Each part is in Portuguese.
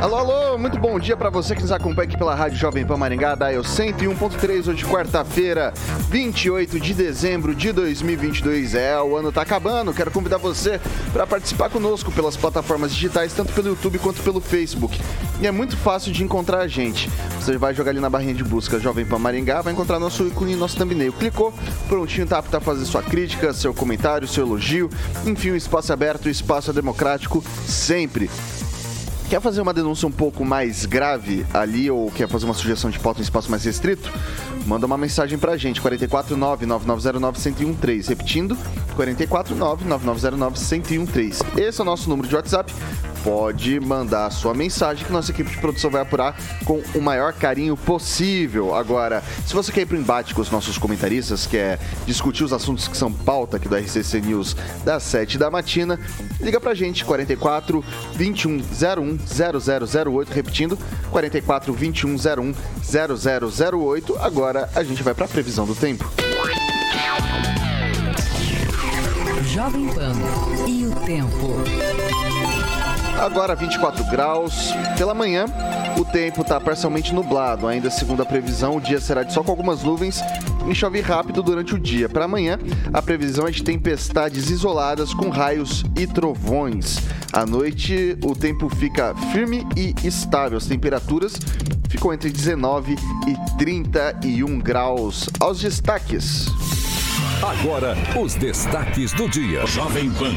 Alô, alô, muito bom dia para você que nos acompanha aqui pela Rádio Jovem Pan Maringá, da Eu 101.3, hoje quarta-feira, 28 de dezembro de 2022. É, o ano tá acabando, quero convidar você para participar conosco pelas plataformas digitais, tanto pelo YouTube quanto pelo Facebook. E é muito fácil de encontrar a gente. Você vai jogar ali na barrinha de busca Jovem Pan Maringá, vai encontrar nosso ícone e nosso thumbnail. Clicou, prontinho, tá apto a fazer sua crítica, seu comentário, seu elogio. Enfim, o espaço é aberto, o espaço é democrático, sempre. Quer fazer uma denúncia um pouco mais grave ali ou quer fazer uma sugestão de pauta em espaço mais restrito? Manda uma mensagem pra gente, 449-9909-1013. Repetindo, 449-9909-1013. Esse é o nosso número de WhatsApp pode mandar a sua mensagem que nossa equipe de produção vai apurar com o maior carinho possível. Agora, se você quer ir para o embate com os nossos comentaristas, quer discutir os assuntos que são pauta aqui do RCC News das 7 da matina, liga pra gente, 44 2101 0008, repetindo, 44 2101 0008. Agora a gente vai para a previsão do tempo. Jovem Pan e o tempo. Agora 24 graus. Pela manhã, o tempo está parcialmente nublado. Ainda segundo a previsão, o dia será de sol com algumas nuvens e chove rápido durante o dia. Para amanhã, a previsão é de tempestades isoladas com raios e trovões. À noite, o tempo fica firme e estável. As temperaturas ficam entre 19 e 31 graus. Aos destaques. Agora, os destaques do dia. Jovem Pan.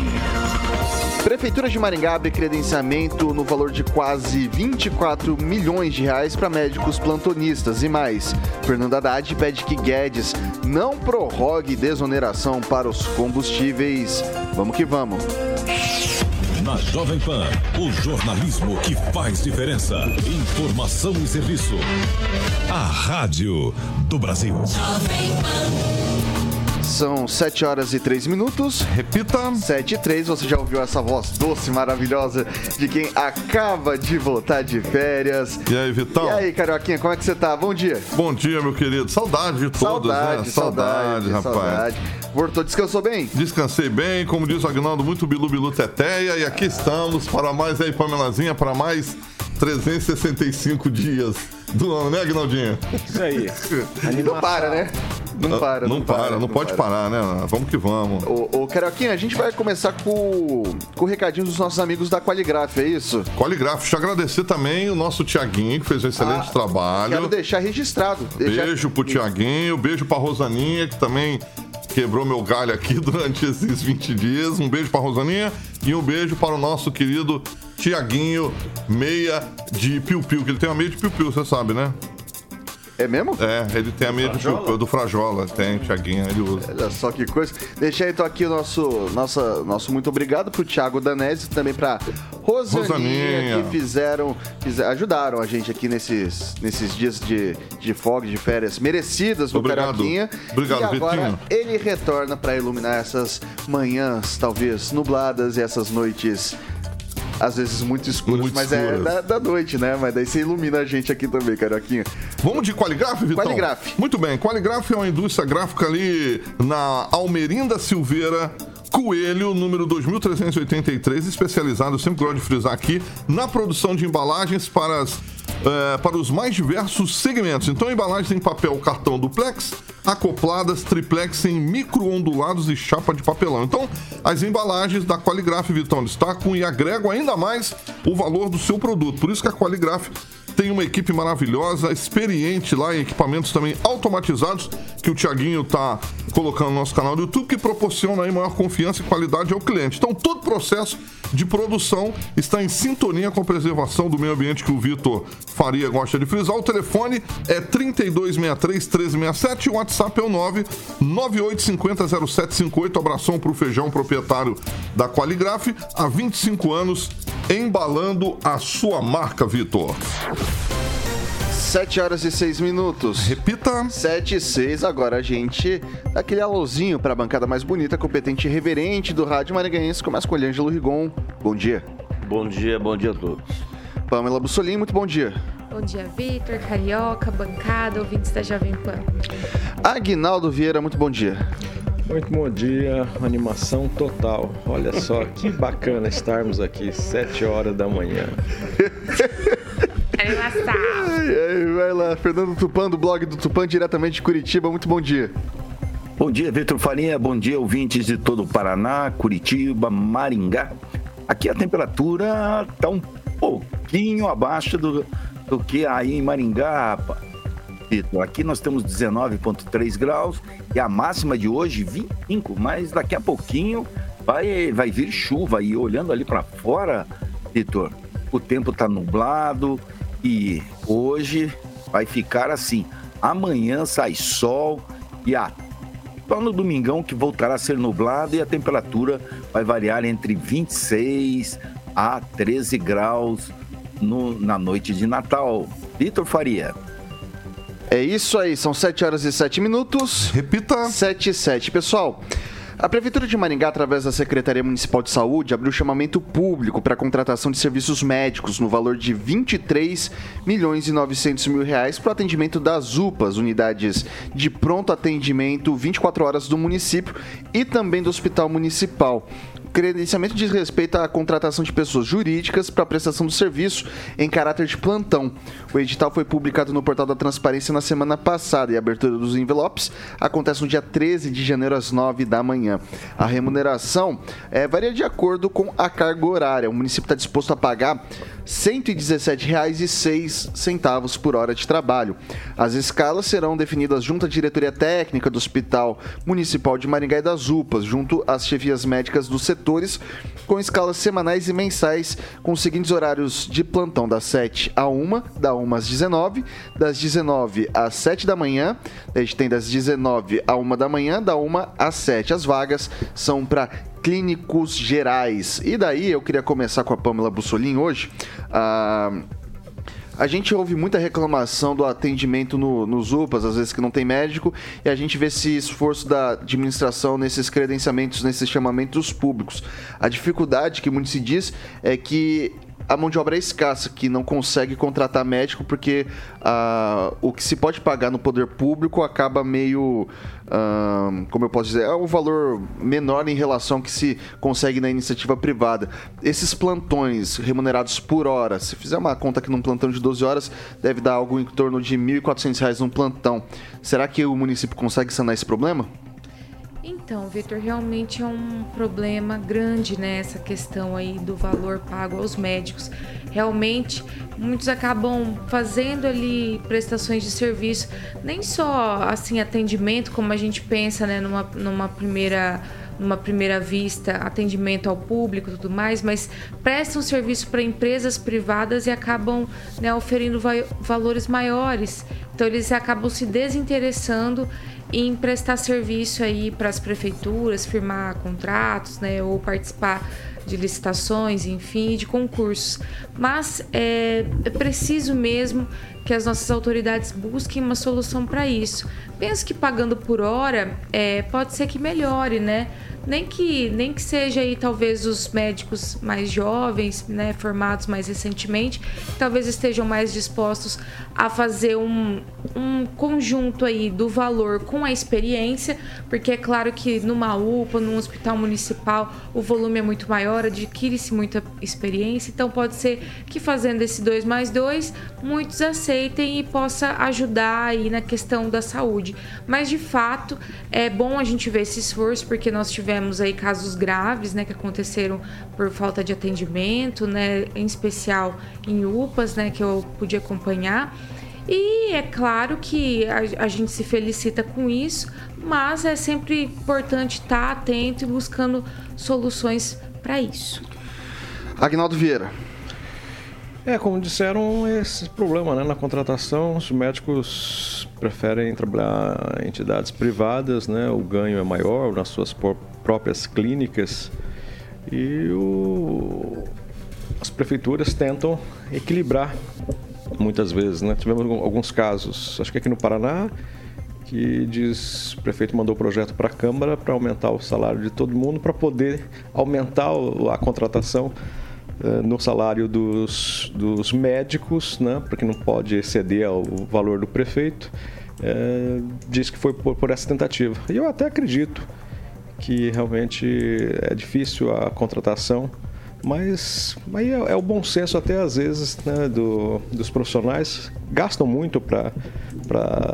Prefeitura de Maringá abre credenciamento no valor de quase 24 milhões de reais para médicos plantonistas e mais. Fernando Haddad pede que Guedes não prorrogue desoneração para os combustíveis. Vamos que vamos. Na Jovem Pan, o jornalismo que faz diferença. Informação e serviço. A Rádio do Brasil. Jovem Pan. São 7 horas e 3 minutos. Repita. 7 e 3. Você já ouviu essa voz doce, maravilhosa de quem acaba de voltar de férias. E aí, Vitão? E aí, Carioquinha, como é que você tá? Bom dia. Bom dia, meu querido. Saudade de todos, saudade, né? Saudade, saudade, rapaz. Saudade. Voltou, descansou bem? Descansei bem, como diz o Agnaldo, muito bilu bilu teteia. E aqui estamos para mais aí, Pamelazinha, para mais 365 dias do ano, né, Agnaldinho? Isso aí. Não para, né? Não para, não, não para, para, não, não pode para. parar, né? Vamos que vamos. Ô, ô Carioquinha, a gente vai começar com, com o recadinho dos nossos amigos da Qualigraf, é isso? Qualigraf, deixa eu agradecer também o nosso Tiaguinho, que fez um excelente ah, trabalho. Quero deixar registrado. Deixar... Beijo pro Tiaguinho, beijo pra Rosaninha, que também quebrou meu galho aqui durante esses 20 dias. Um beijo pra Rosaninha e um beijo para o nosso querido Tiaguinho, meia de piu-piu, que ele tem uma meia de piu-piu, você sabe, né? É mesmo? É, ele tem a meia do, do Frajola, tem, Thiaguinho, ele usa. Olha só que coisa. Deixei então aqui o nosso, nossa, nosso muito obrigado pro Thiago Danese, também pra Rosaninha, Rosaninha. que fizeram, fizeram, ajudaram a gente aqui nesses, nesses dias de, de folga, de férias merecidas no Obrigado. Obrigado, e agora Vitinho. ele retorna para iluminar essas manhãs, talvez nubladas e essas noites às vezes muito escuras, muito mas é é da, da, noite, né? Mas daí você ilumina a gente aqui também, Carioquinha. Vamos de Qualigraf, Vitão? Qualigraf. Muito bem, Qualigraf é uma indústria gráfica ali na Almerinda Silveira, Coelho, número 2383, especializado, sempre gosto de frisar aqui, na produção de embalagens para, as, é, para os mais diversos segmentos. Então, embalagens em papel cartão duplex, acopladas triplex em micro-ondulados e chapa de papelão. Então, as embalagens da Qualigraf Vitão destacam e agregam ainda mais o valor do seu produto. Por isso que a Qualigraf tem uma equipe maravilhosa, experiente lá em equipamentos também automatizados que o Tiaguinho tá colocando no nosso canal do YouTube, que proporciona aí maior confiança e qualidade ao cliente. Então, todo o processo de produção está em sintonia com a preservação do meio ambiente que o Vitor Faria gosta de frisar. O telefone é 3263-1367 e o WhatsApp é o 998500758. Abração para o Feijão, proprietário da Qualigraf, há 25 anos embalando a sua marca, Vitor. 7 horas e 6 minutos. Repita. 7 e 6. Agora a gente dá aquele alôzinho para a bancada mais bonita, competente e reverente do Rádio Maringaense. Começa com o Ângelo Rigon. Bom dia. Bom dia, bom dia a todos. Pamela Bussolim, muito bom dia. Bom dia, Vitor, Carioca, bancada, ouvintes da Jovem Pan. Aguinaldo Vieira, muito bom dia. Muito bom dia, animação total. Olha só que bacana estarmos aqui, 7 horas da manhã. Animação. Vai lá, Fernando Tupan, do blog do Tupan, diretamente de Curitiba, muito bom dia. Bom dia, Vitor Farinha, bom dia, ouvintes de todo o Paraná, Curitiba, Maringá. Aqui a temperatura está um pouquinho abaixo do, do que aí em Maringá, Vitor. Aqui nós temos 19,3 graus e a máxima de hoje 25, mas daqui a pouquinho vai, vai vir chuva. E olhando ali para fora, Vitor, o tempo está nublado e hoje vai ficar assim. Amanhã sai sol e a só no domingão que voltará a ser nublado e a temperatura vai variar entre 26 a 13 graus no, na noite de Natal. Vitor Faria. É isso aí, são 7 horas e 7 minutos. Repita. 7 e 7. Pessoal, a Prefeitura de Maringá, através da Secretaria Municipal de Saúde, abriu chamamento público para a contratação de serviços médicos no valor de 23 milhões e 900 mil reais para o atendimento das UPAs, unidades de pronto atendimento 24 horas do município e também do Hospital Municipal credenciamento diz respeito à contratação de pessoas jurídicas para prestação do serviço em caráter de plantão. O edital foi publicado no portal da Transparência na semana passada e a abertura dos envelopes acontece no dia 13 de janeiro às 9 da manhã. A remuneração é, varia de acordo com a carga horária. O município está disposto a pagar R$ 117,06 por hora de trabalho. As escalas serão definidas junto à diretoria técnica do Hospital Municipal de Maringá e das UPAs, junto às chefias médicas do setor setores, com escalas semanais e mensais, com os seguintes horários de plantão: das 7 a 1, da 1 às 19, das 19 às 7 da manhã, a gente tem das 19 a 1 da manhã, da 1 às 7. As vagas são para clínicos gerais. E daí eu queria começar com a Pamela Bussolin hoje. Ah, a gente ouve muita reclamação do atendimento no, nos UPAs, às vezes que não tem médico, e a gente vê esse esforço da administração nesses credenciamentos, nesses chamamentos públicos. A dificuldade que muito se diz é que a mão de obra é escassa, que não consegue contratar médico porque uh, o que se pode pagar no poder público acaba meio, uh, como eu posso dizer, é um valor menor em relação ao que se consegue na iniciativa privada. Esses plantões remunerados por hora, se fizer uma conta aqui num plantão de 12 horas, deve dar algo em torno de R$ 1.400 num plantão. Será que o município consegue sanar esse problema? Então, Vitor, realmente é um problema grande né, essa questão aí do valor pago aos médicos. Realmente, muitos acabam fazendo ali prestações de serviço, nem só assim atendimento, como a gente pensa, né, numa, numa primeira numa primeira vista, atendimento ao público e tudo mais, mas prestam serviço para empresas privadas e acabam né, oferindo va valores maiores. Então eles acabam se desinteressando em prestar serviço aí para as prefeituras, firmar contratos, né, ou participar de licitações, enfim, de concursos. Mas é, é preciso mesmo que as nossas autoridades busquem uma solução para isso. Penso que pagando por hora é, pode ser que melhore, né? Nem que nem que seja aí talvez os médicos mais jovens, né, formados mais recentemente, talvez estejam mais dispostos a fazer um, um conjunto aí do valor com a experiência, porque é claro que numa UPA, num hospital municipal, o volume é muito maior, adquire-se muita experiência, então pode ser que fazendo esse 2 mais 2, muitos aceitem e possa ajudar aí na questão da saúde. Mas de fato, é bom a gente ver esse esforço, porque nós tivemos tivemos aí casos graves, né, que aconteceram por falta de atendimento, né, em especial em UPAs, né, que eu pude acompanhar. E é claro que a, a, gente se felicita com isso, mas é sempre importante estar atento e buscando soluções para isso. Agnaldo Vieira. É, como disseram, esse problema né, na contratação, os médicos preferem trabalhar em entidades privadas, né, o ganho é maior nas suas próprias clínicas e o, as prefeituras tentam equilibrar muitas vezes. Né? Tivemos alguns casos, acho que aqui no Paraná, que diz o prefeito mandou o projeto para a Câmara para aumentar o salário de todo mundo, para poder aumentar a contratação no salário dos, dos médicos, né? porque não pode exceder o valor do prefeito. Uh, diz que foi por, por essa tentativa. E eu até acredito que realmente é difícil a contratação mas aí é, é, o bom senso até às vezes né, do, dos profissionais. Gastam muito para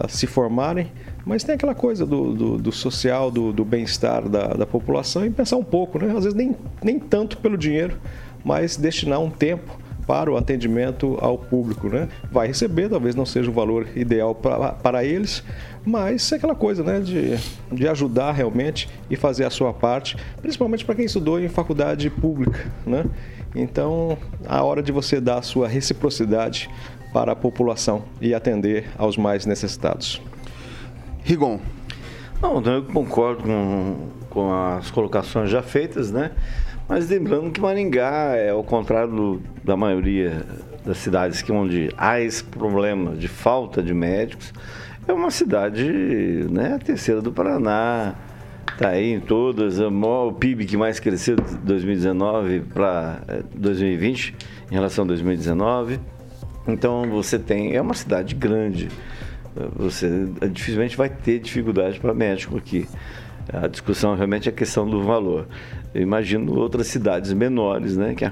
se formarem, mas tem aquela coisa do, do, do social, do, do bem-estar da, da população e pensar um pouco, né? Às vezes nem, nem tanto pelo dinheiro, mas destinar um tempo para o atendimento ao público, né? Vai receber, talvez não seja o valor ideal para, para eles, mas é aquela coisa, né, de, de ajudar realmente e fazer a sua parte, principalmente para quem estudou em faculdade pública, né? Então, a hora de você dar a sua reciprocidade para a população e atender aos mais necessitados. Rigon. Não, eu concordo com, com as colocações já feitas, né? Mas lembrando que Maringá é ao contrário do, da maioria das cidades que onde há esse problema de falta de médicos, é uma cidade, né, a terceira do Paraná, tá aí em todas, o PIB que mais cresceu de 2019 para 2020 em relação a 2019. Então você tem, é uma cidade grande. Você dificilmente vai ter dificuldade para médico aqui. A discussão realmente é a questão do valor. Eu imagino outras cidades menores, né, que é,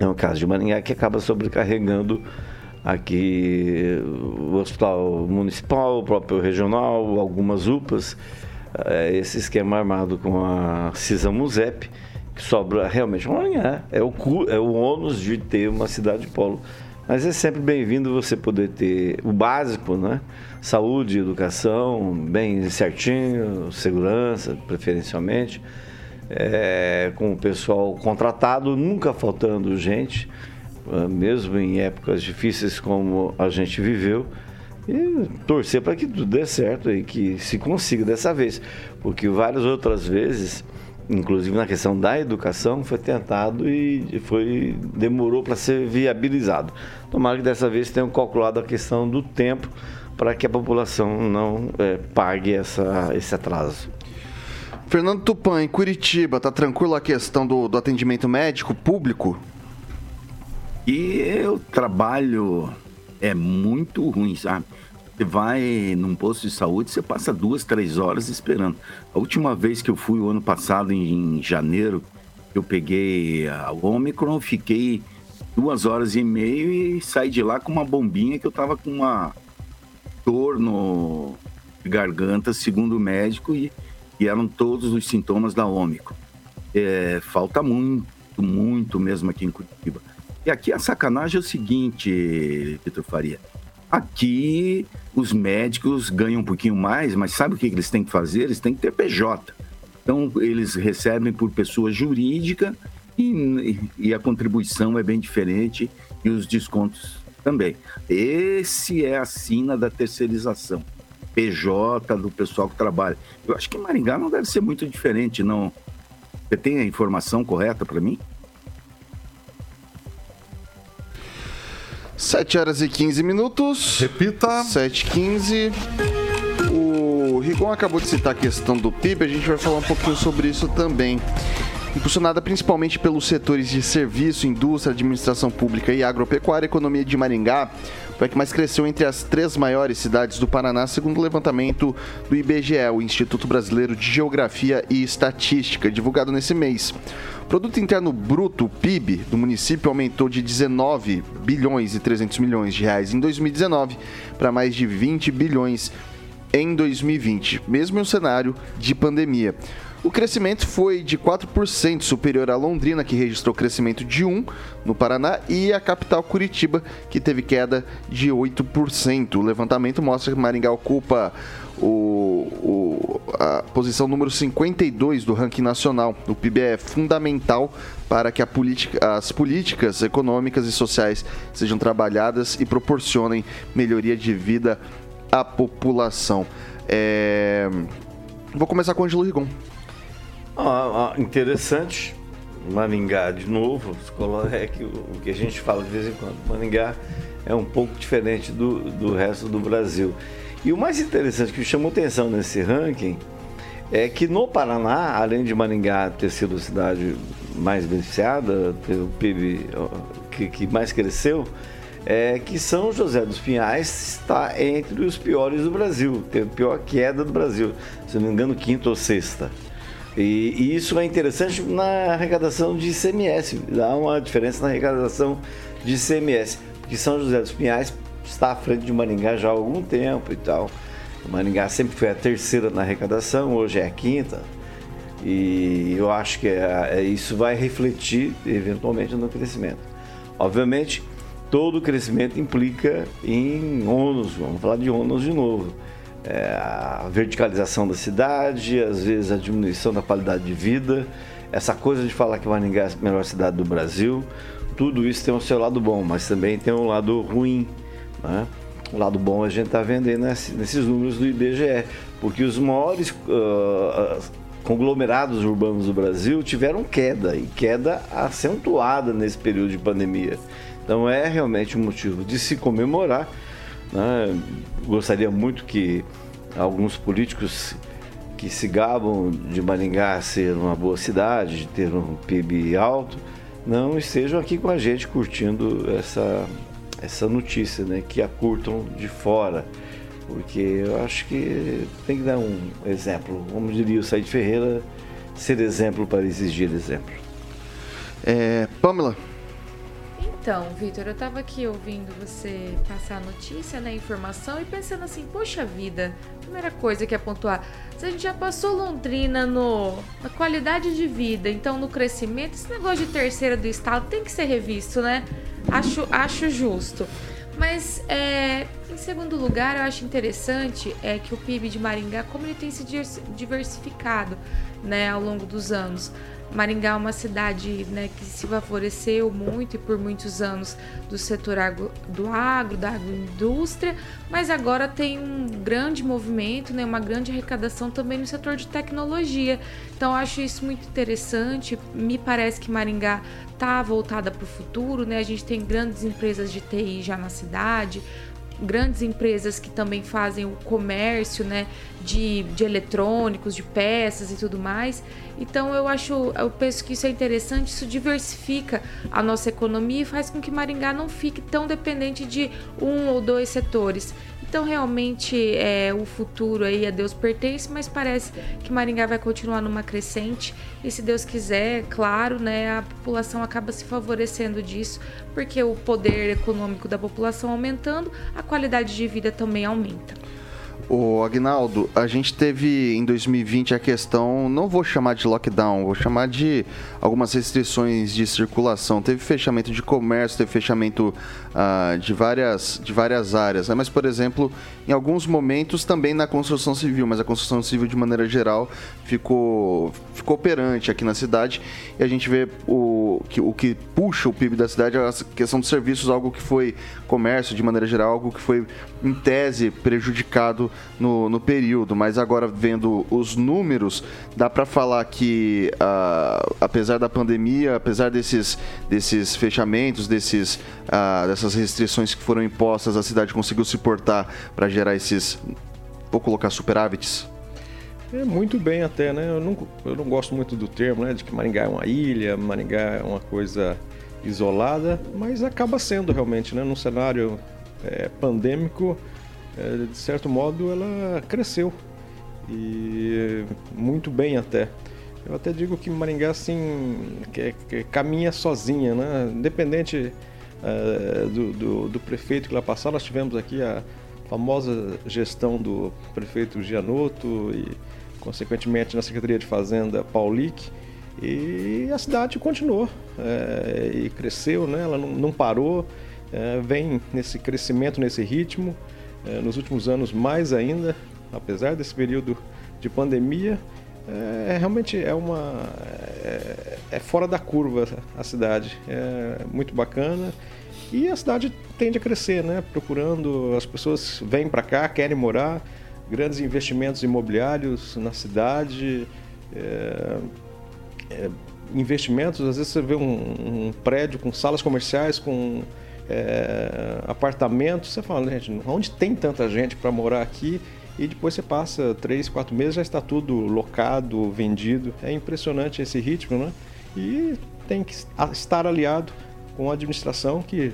é o caso de Maringá que acaba sobrecarregando aqui o hospital municipal, o próprio regional, algumas UPAs, é, esse esquema armado com a CISA Musep, que sobra realmente amanhã. É o, é o ônus de ter uma cidade polo. Mas é sempre bem-vindo você poder ter o básico, né? Saúde, educação, bem certinho, segurança, preferencialmente. É, com o pessoal contratado, nunca faltando gente. Ah, mesmo em épocas difíceis como a gente viveu, e torcer para que tudo dê certo e que se consiga dessa vez, porque várias outras vezes, inclusive na questão da educação, foi tentado e foi demorou para ser viabilizado. Tomara que dessa vez tenham calculado a questão do tempo para que a população não é, pague essa, esse atraso. Fernando Tupan, em Curitiba, tá tranquilo a questão do, do atendimento médico público? E o trabalho é muito ruim, sabe? Você vai num posto de saúde, você passa duas, três horas esperando. A última vez que eu fui, o ano passado, em janeiro, eu peguei a Omicron, fiquei duas horas e meia e saí de lá com uma bombinha que eu tava com uma dor no garganta, segundo o médico, e, e eram todos os sintomas da Omicron. É, falta muito, muito mesmo aqui em Curitiba. E aqui a sacanagem é o seguinte, Vitor Faria. Aqui os médicos ganham um pouquinho mais, mas sabe o que eles têm que fazer? Eles têm que ter PJ. Então eles recebem por pessoa jurídica e, e a contribuição é bem diferente e os descontos também. Esse é a sina da terceirização. PJ do pessoal que trabalha. Eu acho que em Maringá não deve ser muito diferente, não. Você tem a informação correta para mim? 7 horas e 15 minutos. Repita. 7 e 15. O Rigon acabou de citar a questão do PIB, a gente vai falar um pouquinho sobre isso também. Impulsionada principalmente pelos setores de serviço, indústria, administração pública e agropecuária, a economia de Maringá que mais cresceu entre as três maiores cidades do Paraná, segundo o levantamento do IBGE, o Instituto Brasileiro de Geografia e Estatística, divulgado nesse mês. Produto Interno Bruto, PIB, do município aumentou de 19 bilhões e 300 milhões de reais em 2019 para mais de 20 bilhões em 2020, mesmo em um cenário de pandemia. O crescimento foi de 4% superior a Londrina, que registrou crescimento de 1% no Paraná, e a capital Curitiba, que teve queda de 8%. O levantamento mostra que Maringá ocupa o, o, a posição número 52 do ranking nacional. O PIB é fundamental para que as políticas econômicas e sociais sejam trabalhadas e proporcionem melhoria de vida à população. É... Vou começar com o Angelo Rigon. Ah, interessante. Maningá, de novo, é que o que a gente fala de vez em quando. Maningá é um pouco diferente do, do resto do Brasil. E o mais interessante que chamou atenção nesse ranking é que no Paraná, além de Maringá ter sido a cidade mais beneficiada, ter o PIB que, que mais cresceu, é que São José dos Pinhais está entre os piores do Brasil, tem a pior queda do Brasil, se não me engano, quinta ou sexta. E, e, isso é interessante na arrecadação de ICMS, dá uma diferença na arrecadação de ICMS, porque São José dos Pinhais está à frente de Maringá já há algum tempo e tal. Maringá sempre foi a terceira na arrecadação, hoje é a quinta. E eu acho que é, é, isso vai refletir eventualmente no crescimento. Obviamente, todo crescimento implica em ônus, vamos falar de ônus de novo. É, a verticalização da cidade, às vezes a diminuição da qualidade de vida, essa coisa de falar que Maringá é a melhor cidade do Brasil, tudo isso tem o seu lado bom, mas também tem um lado ruim né? O lado bom a gente está vendendo nesses números do IBGE, porque os maiores uh, conglomerados urbanos do Brasil tiveram queda, e queda acentuada nesse período de pandemia. Então é realmente um motivo de se comemorar. Né? Gostaria muito que alguns políticos que se gabam de Maringá ser uma boa cidade, de ter um PIB alto, não estejam aqui com a gente curtindo essa essa notícia, né? Que a curtam de fora. Porque eu acho que tem que dar um exemplo. Como diria o Said Ferreira, ser exemplo para exigir exemplo. É, Pamela. Então, Vitor, eu estava aqui ouvindo você passar a notícia, né, a informação e pensando assim, poxa vida, primeira coisa que é pontuar, se a gente já passou Londrina no, na qualidade de vida, então no crescimento, esse negócio de terceira do estado tem que ser revisto, né? Acho, acho justo. Mas, é, em segundo lugar, eu acho interessante é que o PIB de Maringá, como ele tem se diversificado né, ao longo dos anos. Maringá é uma cidade né, que se favoreceu muito e por muitos anos do setor agro, do agro, da agroindústria, mas agora tem um grande movimento, né, uma grande arrecadação também no setor de tecnologia. Então acho isso muito interessante. Me parece que Maringá está voltada para o futuro, né? A gente tem grandes empresas de TI já na cidade, grandes empresas que também fazem o comércio né, de, de eletrônicos, de peças e tudo mais. Então eu acho, eu penso que isso é interessante, isso diversifica a nossa economia e faz com que Maringá não fique tão dependente de um ou dois setores. Então, realmente, é, o futuro aí a Deus pertence, mas parece que Maringá vai continuar numa crescente. E se Deus quiser, claro, né, a população acaba se favorecendo disso, porque o poder econômico da população aumentando, a qualidade de vida também aumenta. O Agnaldo, a gente teve em 2020 a questão, não vou chamar de lockdown, vou chamar de algumas restrições de circulação. Teve fechamento de comércio, teve fechamento uh, de, várias, de várias áreas. Né? Mas, por exemplo, em alguns momentos também na construção civil, mas a construção civil de maneira geral ficou, ficou operante aqui na cidade e a gente vê o que, o que puxa o PIB da cidade é a questão dos serviços, algo que foi comércio de maneira geral, algo que foi em tese prejudicado no, no período, mas agora vendo os números, dá para falar que uh, apesar da pandemia, apesar desses, desses fechamentos, desses, uh, dessas restrições que foram impostas, a cidade conseguiu se portar para gerar esses, vou colocar superávites? É muito bem até, né? Eu não, eu não gosto muito do termo, né? De que Maringá é uma ilha, Maringá é uma coisa isolada, mas acaba sendo realmente, né? Num cenário é, pandêmico, é, de certo modo, ela cresceu e muito bem até. Eu até digo que Maringá assim que, que caminha sozinha, né? Independente uh, do, do, do, prefeito que lá passar, nós tivemos aqui a famosa gestão do prefeito Gianotto e consequentemente na Secretaria de Fazenda Paulic, e a cidade continuou é, e cresceu, né? ela não, não parou, é, vem nesse crescimento, nesse ritmo, é, nos últimos anos mais ainda, apesar desse período de pandemia, é, realmente é uma é, é, fora da curva a cidade, é muito bacana e a cidade tende a crescer, né? Procurando as pessoas vêm para cá, querem morar, grandes investimentos imobiliários na cidade. É, é, investimentos, às vezes você vê um, um prédio com salas comerciais, com é, apartamentos, você fala, gente, onde tem tanta gente para morar aqui? E depois você passa três, quatro meses, já está tudo locado, vendido. É impressionante esse ritmo, né? E tem que estar aliado com a administração que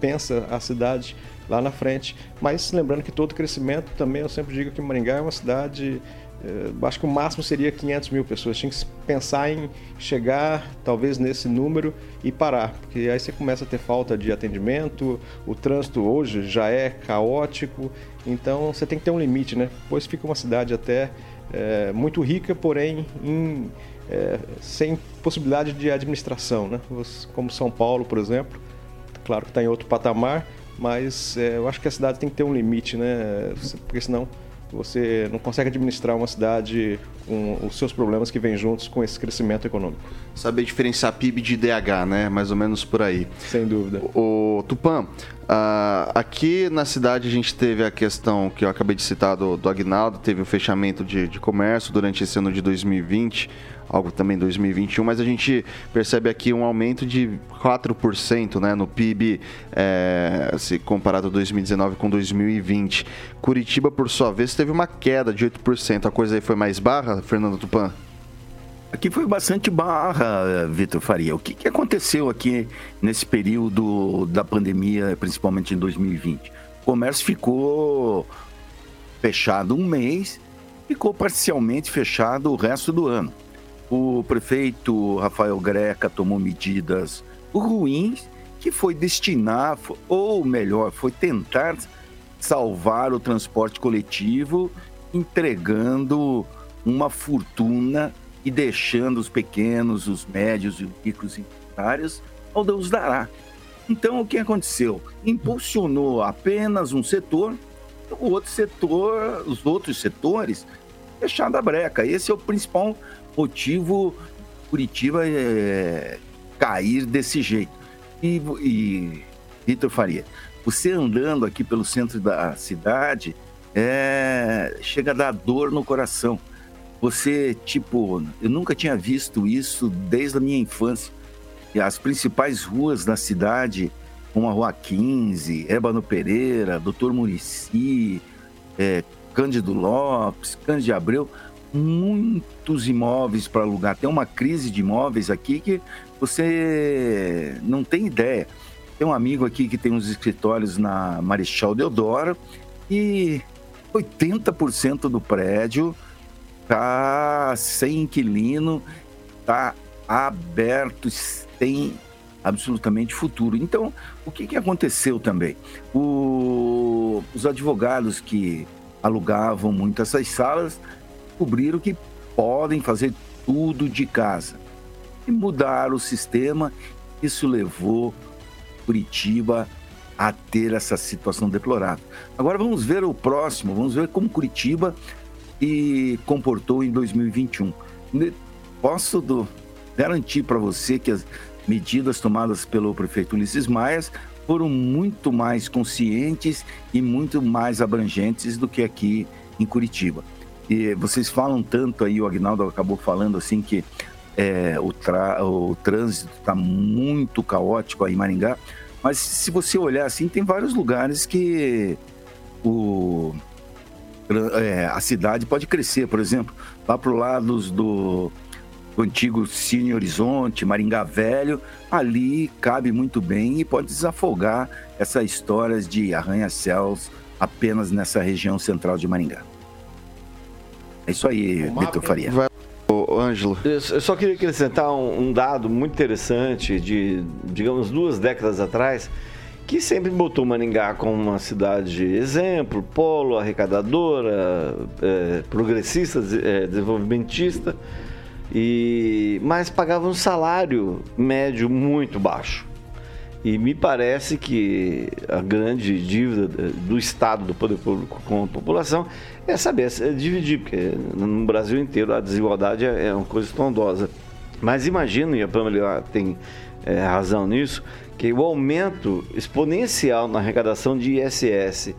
pensa a cidade lá na frente. Mas lembrando que todo crescimento também, eu sempre digo que Maringá é uma cidade eh, acho que o máximo seria 500 mil pessoas. Tinha que pensar em chegar, talvez, nesse número e parar, porque aí você começa a ter falta de atendimento, o trânsito hoje já é caótico, então você tem que ter um limite, né? Pois fica uma cidade até é, muito rica, porém em, é, sem possibilidade de administração, né? Como São Paulo, por exemplo, claro que está em outro patamar, mas é, eu acho que a cidade tem que ter um limite, né? Porque senão você não consegue administrar uma cidade com os seus problemas que vêm juntos com esse crescimento econômico. Saber diferenciar PIB de DH, né? Mais ou menos por aí. Sem dúvida. O, Tupã, uh, aqui na cidade a gente teve a questão que eu acabei de citar do, do Agnaldo, teve o fechamento de, de comércio durante esse ano de 2020 algo também 2021, mas a gente percebe aqui um aumento de 4% né, no PIB, é, se comparado 2019 com 2020. Curitiba, por sua vez, teve uma queda de 8%. A coisa aí foi mais barra, Fernando Tupan? Aqui foi bastante barra, Vitor Faria. O que, que aconteceu aqui nesse período da pandemia, principalmente em 2020? O comércio ficou fechado um mês, ficou parcialmente fechado o resto do ano o prefeito Rafael Greca tomou medidas ruins que foi destinar, ou melhor, foi tentar salvar o transporte coletivo, entregando uma fortuna e deixando os pequenos, os médios e os ricos empresários ao Deus dará. Então, o que aconteceu? Impulsionou apenas um setor, o outro setor, os outros setores, fecharam a breca. Esse é o principal motivo Curitiba é, cair desse jeito. E, e Vitor Faria, você andando aqui pelo centro da cidade, é, chega a dar dor no coração. Você, tipo, eu nunca tinha visto isso desde a minha infância. E as principais ruas da cidade, como a Rua 15, Ébano Pereira, Doutor Murici, é, Cândido Lopes, Cândido Abreu, muitos imóveis para alugar. Tem uma crise de imóveis aqui que você não tem ideia. Tem um amigo aqui que tem uns escritórios na Marechal Deodoro e 80% do prédio tá sem inquilino, tá aberto, tem absolutamente futuro. Então, o que, que aconteceu também? O, os advogados que alugavam muito essas salas descobriram que podem fazer tudo de casa. E mudar o sistema, isso levou Curitiba a ter essa situação deplorável. Agora vamos ver o próximo, vamos ver como Curitiba se comportou em 2021. Posso do, garantir para você que as medidas tomadas pelo prefeito Ulisses Maias foram muito mais conscientes e muito mais abrangentes do que aqui em Curitiba. E vocês falam tanto aí, o Agnaldo acabou falando assim que é, o, o trânsito está muito caótico aí em Maringá, mas se você olhar assim, tem vários lugares que o, é, a cidade pode crescer, por exemplo, lá para o lado do, do antigo Cine Horizonte, Maringá Velho, ali cabe muito bem e pode desafogar essas histórias de arranha-céus apenas nessa região central de Maringá. É isso aí, Vitor Faria. Vai, Ângelo. Eu só queria acrescentar um, um, dado muito interessante de, digamos, duas décadas atrás, que sempre botou Maringá como uma cidade exemplo, polo, arrecadadora, é, progressista, é, desenvolvimentista, e, mas pagava um salário médio muito baixo. E me parece que a grande dívida do Estado, do poder público com a população, é saber é dividir, porque no Brasil inteiro a desigualdade é, é uma coisa estrondosa. Mas imagino, e a Pamela tem é, razão nisso, que o aumento exponencial na arrecadação de ISS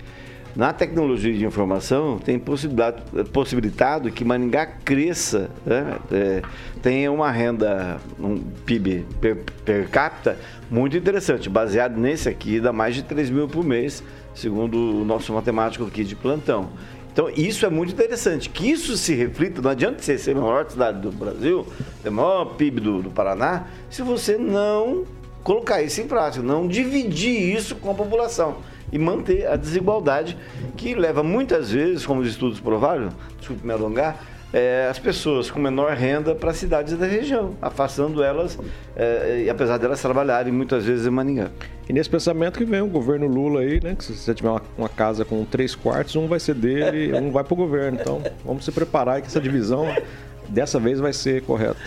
na tecnologia de informação tem possibilitado que Maringá cresça, né? é, tenha uma renda, um PIB per, per, capita muito interessante, baseado nesse aqui, dá mais de 3 mil por mês, segundo o nosso matemático aqui de plantão. Então, isso é muito interessante. Que isso se reflita, não adianta você ser a maior cidade do Brasil, a maior PIB do, do Paraná, se você não colocar isso em prática, não dividir isso com a população e manter a desigualdade que leva muitas vezes, como os estudos provaram, desculpe me alongar, é, as pessoas com menor renda para as cidades da região, afastando elas, é, e apesar delas trabalharem muitas vezes em Maringá. E nesse pensamento que vem o governo Lula aí, né? Que se você tiver uma, uma casa com três quartos, um vai ser dele, um vai para o governo. Então vamos se preparar que essa divisão dessa vez vai ser correta.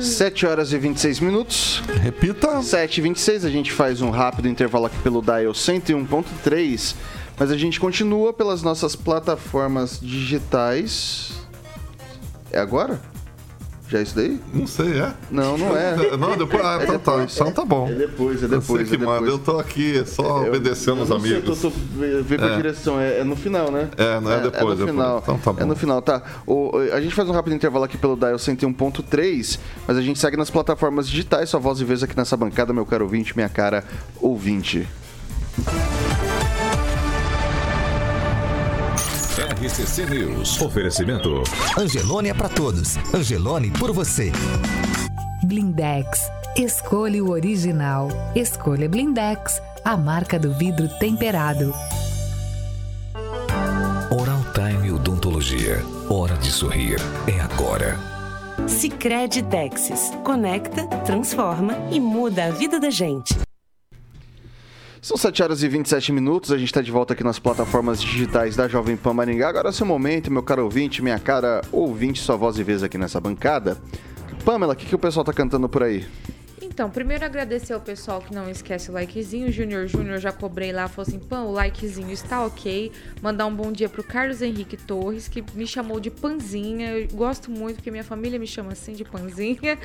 7 horas e 26 minutos. Repita. 7 e 26 a gente faz um rápido intervalo aqui pelo Dial 101.3 mas a gente continua pelas nossas plataformas digitais. É agora? Já é isso daí? Não sei, é? Não, não é. Não, depois. Ah, é tá, tá, então tá bom. É depois, é depois. Eu, sei que é depois. Manda. eu tô aqui só eu, obedecendo eu os amigos. Sei, eu tô, ver pra é. direção, é, é, no final, né? É, não é, depois. É no depois. final. Então tá bom. É no final, tá. O, a gente faz um rápido intervalo aqui pelo Dial 101.3, mas a gente segue nas plataformas digitais. Sua voz e vez aqui nessa bancada, meu caro ouvinte, minha cara ouvinte. RCC News. Oferecimento. Angelone é para todos. Angelone por você. Blindex. Escolha o original. Escolha Blindex, a marca do vidro temperado. Oral Time Odontologia. Hora de sorrir. É agora. Sicredi Texas. Conecta, transforma e muda a vida da gente. São 7 horas e 27 minutos, a gente está de volta aqui nas plataformas digitais da Jovem Pan Maringá. Agora é seu momento, meu caro ouvinte, minha cara ouvinte, sua voz e vez aqui nessa bancada. Pamela, o que, que o pessoal está cantando por aí? Então, primeiro agradecer ao pessoal que não esquece o likezinho. Júnior Júnior já cobrei lá, falou assim: Pão, o likezinho está ok. Mandar um bom dia pro Carlos Henrique Torres, que me chamou de Panzinha. Eu gosto muito, porque minha família me chama assim de Panzinha.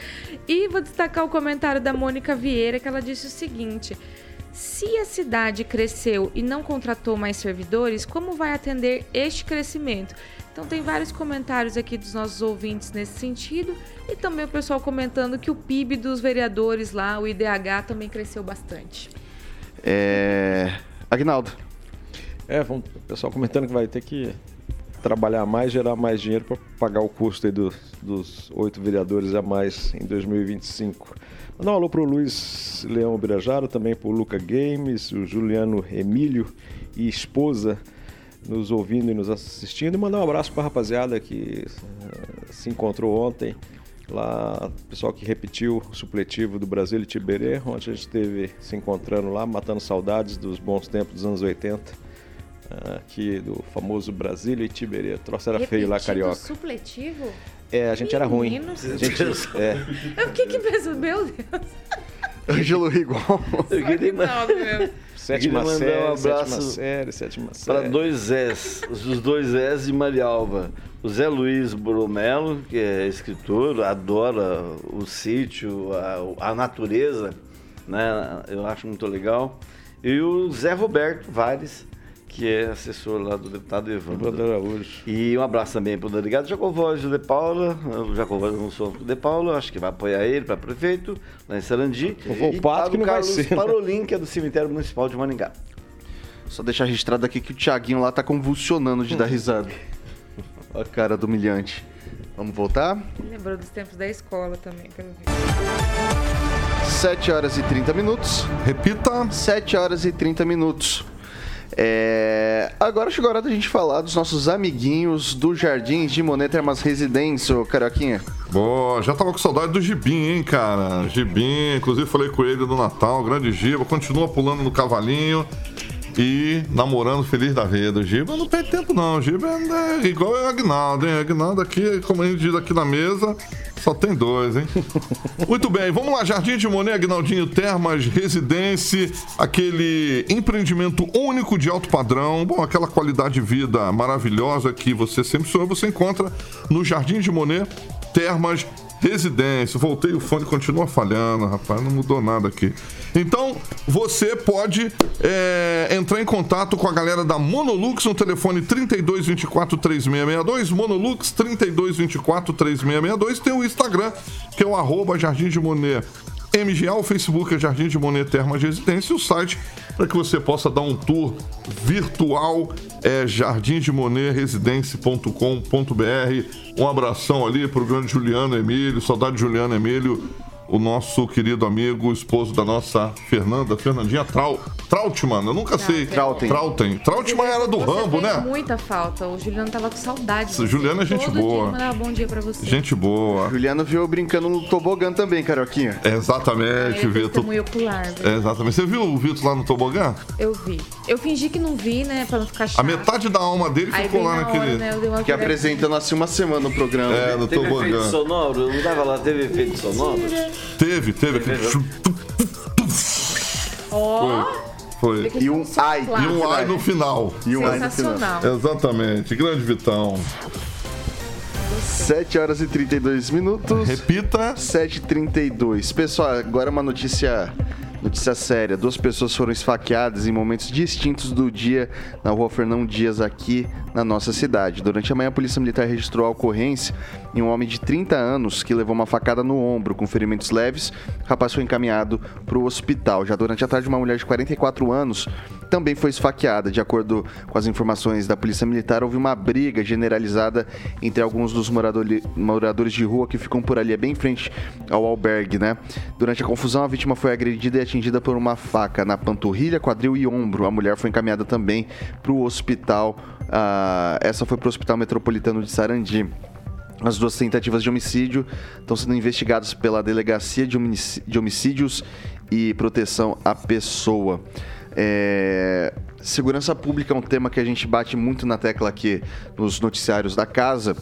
E vou destacar o comentário da Mônica Vieira, que ela disse o seguinte. Se a cidade cresceu e não contratou mais servidores, como vai atender este crescimento? Então tem vários comentários aqui dos nossos ouvintes nesse sentido e também o pessoal comentando que o PIB dos vereadores lá, o IDH, também cresceu bastante. É... Agnaldo. É, o pessoal comentando que vai ter que trabalhar mais, gerar mais dinheiro para pagar o custo dos oito vereadores a mais em 2025. Mandar um alô pro Luiz Leão Birajara, também pro Luca Games, o Juliano Emílio e esposa nos ouvindo e nos assistindo. E mandar um abraço para a rapaziada que uh, se encontrou ontem lá, pessoal que repetiu o supletivo do Brasil e Tiberê, onde a gente esteve se encontrando lá, matando saudades dos bons tempos dos anos 80 ah, aqui do famoso Brasília e Tiberê. Troço era feio lá, carioca. supletivo? É, a gente era ruim. A gente, é. Eu fiquei que penso, meu Deus. Ângelo igual. Eu queria mandar, sétima série, um abraço sétima série, sétima série. para dois Zés, os dois Zés de Marialva. O Zé Luiz Bromelo, que é escritor, adora o sítio, a, a natureza, né? Eu acho muito legal. E o Zé Roberto Vares, que é assessor lá do deputado Evandro. Araújo. E um abraço também para o delegado Jacovóis de Paula. O Jacovóis anunciou de Paula, acho que vai apoiar ele para prefeito, lá em Sarandi. O Volpato que não Carlos vai ser. Né? Parolin, que é do cemitério municipal de Maningá. Só deixar registrado aqui que o Thiaguinho lá tá convulsionando de dar risada. a cara do humilhante. Vamos voltar? Lembrou dos tempos da escola também, pelo visto. 7 horas e 30 minutos. Repita. 7 horas e 30 minutos. É, Agora chegou a hora da gente falar dos nossos amiguinhos do Jardins de Monet Termas Residência, Carioquinha. Boa, já tava com saudade do Gibim, hein, cara? Gibim, inclusive falei com ele no Natal, grande Giba, continua pulando no cavalinho e namorando feliz da vida. O Giba não perde tempo, não. O Giba é, é igual o Agnaldo, hein? Agnaldo aqui, como a gente diz aqui na mesa, só tem dois, hein? Muito bem, vamos lá. Jardim de Monet, Agnaldinho Termas, Residência, aquele empreendimento único de alto padrão. Bom, aquela qualidade de vida maravilhosa que você sempre sonhou, você encontra no Jardim de Monet, Termas, Residência. Voltei o fone, continua falhando, rapaz. Não mudou nada aqui. Então, você pode é, entrar em contato com a galera da Monolux no telefone 3224 3662. Monolux 3224 3662. Tem o Instagram, que é o arroba Jardim de Monet. MGA, o Facebook é Jardim de Monet Termas Residência e o site para que você possa dar um tour virtual é jardimdemonetresidencia.com.br. Um abração ali para o grande Juliano Emílio, saudade de Juliano Emílio, o nosso querido amigo, esposo da nossa Fernanda, Fernandinha Trau, Trautmann, eu nunca sei. Trauten. Trauten. Trautmann era do Você Rambo, né? muita falta. O Juliano tava com saudade. de você. Juliano é gente Todo boa. Dia bom dia pra você. Gente boa. Juliano viu eu brincando no tobogã também, Carioquinha. Exatamente, é Vitor. ocular? É, Exatamente. Você viu o Vitor lá no tobogã? Eu vi. Eu fingi que não vi, né? Pra não ficar chato. A metade da alma dele Aí ficou lá na naquele. hora, né? Que apresentando assim uma semana no programa. É, no Teve efeito tobogã. sonoro? Não dava lá, teve efeito sonoro? Teve, teve. aquele chum, tum, Ó, Foi. que E um ai, E um ai no final. E um ai no final. Sensacional. Exatamente. Grande Vitão. 7 horas e 32 minutos. Repita. 7h32. Pessoal, agora uma notícia, notícia séria. Duas pessoas foram esfaqueadas em momentos distintos do dia na rua Fernão Dias, aqui na nossa cidade. Durante a manhã, a Polícia Militar registrou a ocorrência em um homem de 30 anos que levou uma facada no ombro com ferimentos leves. O rapaz foi encaminhado para o hospital. Já durante a tarde, uma mulher de 44 anos também foi esfaqueada. De acordo com as informações da Polícia Militar, houve uma briga generalizada entre alguns dos moradores de rua que ficam por ali, é bem em frente ao albergue, né? Durante a confusão, a vítima foi agredida e atingida por uma faca na panturrilha, quadril e ombro. A mulher foi encaminhada também para o hospital. ah, essa foi para o Hospital Metropolitano de Sarandi. As duas tentativas de homicídio estão sendo investigadas pela Delegacia de Homicídios e Proteção à Pessoa. É, Segurança pública é um tema que a gente bate muito na tecla aqui nos noticiários da casa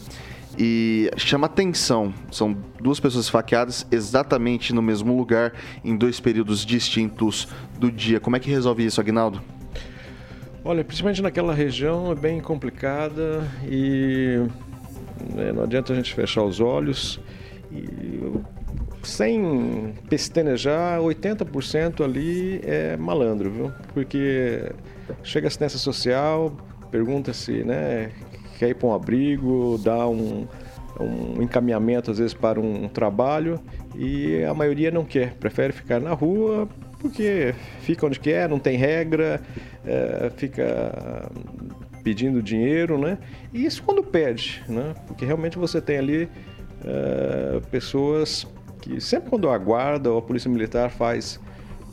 e chama atenção. São duas pessoas esfaqueadas exatamente no mesmo lugar em dois períodos distintos do dia. Como é que resolve isso, Agnaldo? Olha, principalmente naquela região é bem complicada e né, não adianta a gente fechar os olhos e sem pestanejar, 80% ali é malandro, viu? Porque chega a assistência social, pergunta-se, né, quer ir para um abrigo, dá um, um encaminhamento às vezes para um trabalho e a maioria não quer, prefere ficar na rua porque fica onde quer, não tem regra, é, fica pedindo dinheiro, né? E isso quando pede, né? Porque realmente você tem ali é, pessoas que sempre quando a guarda ou a polícia militar faz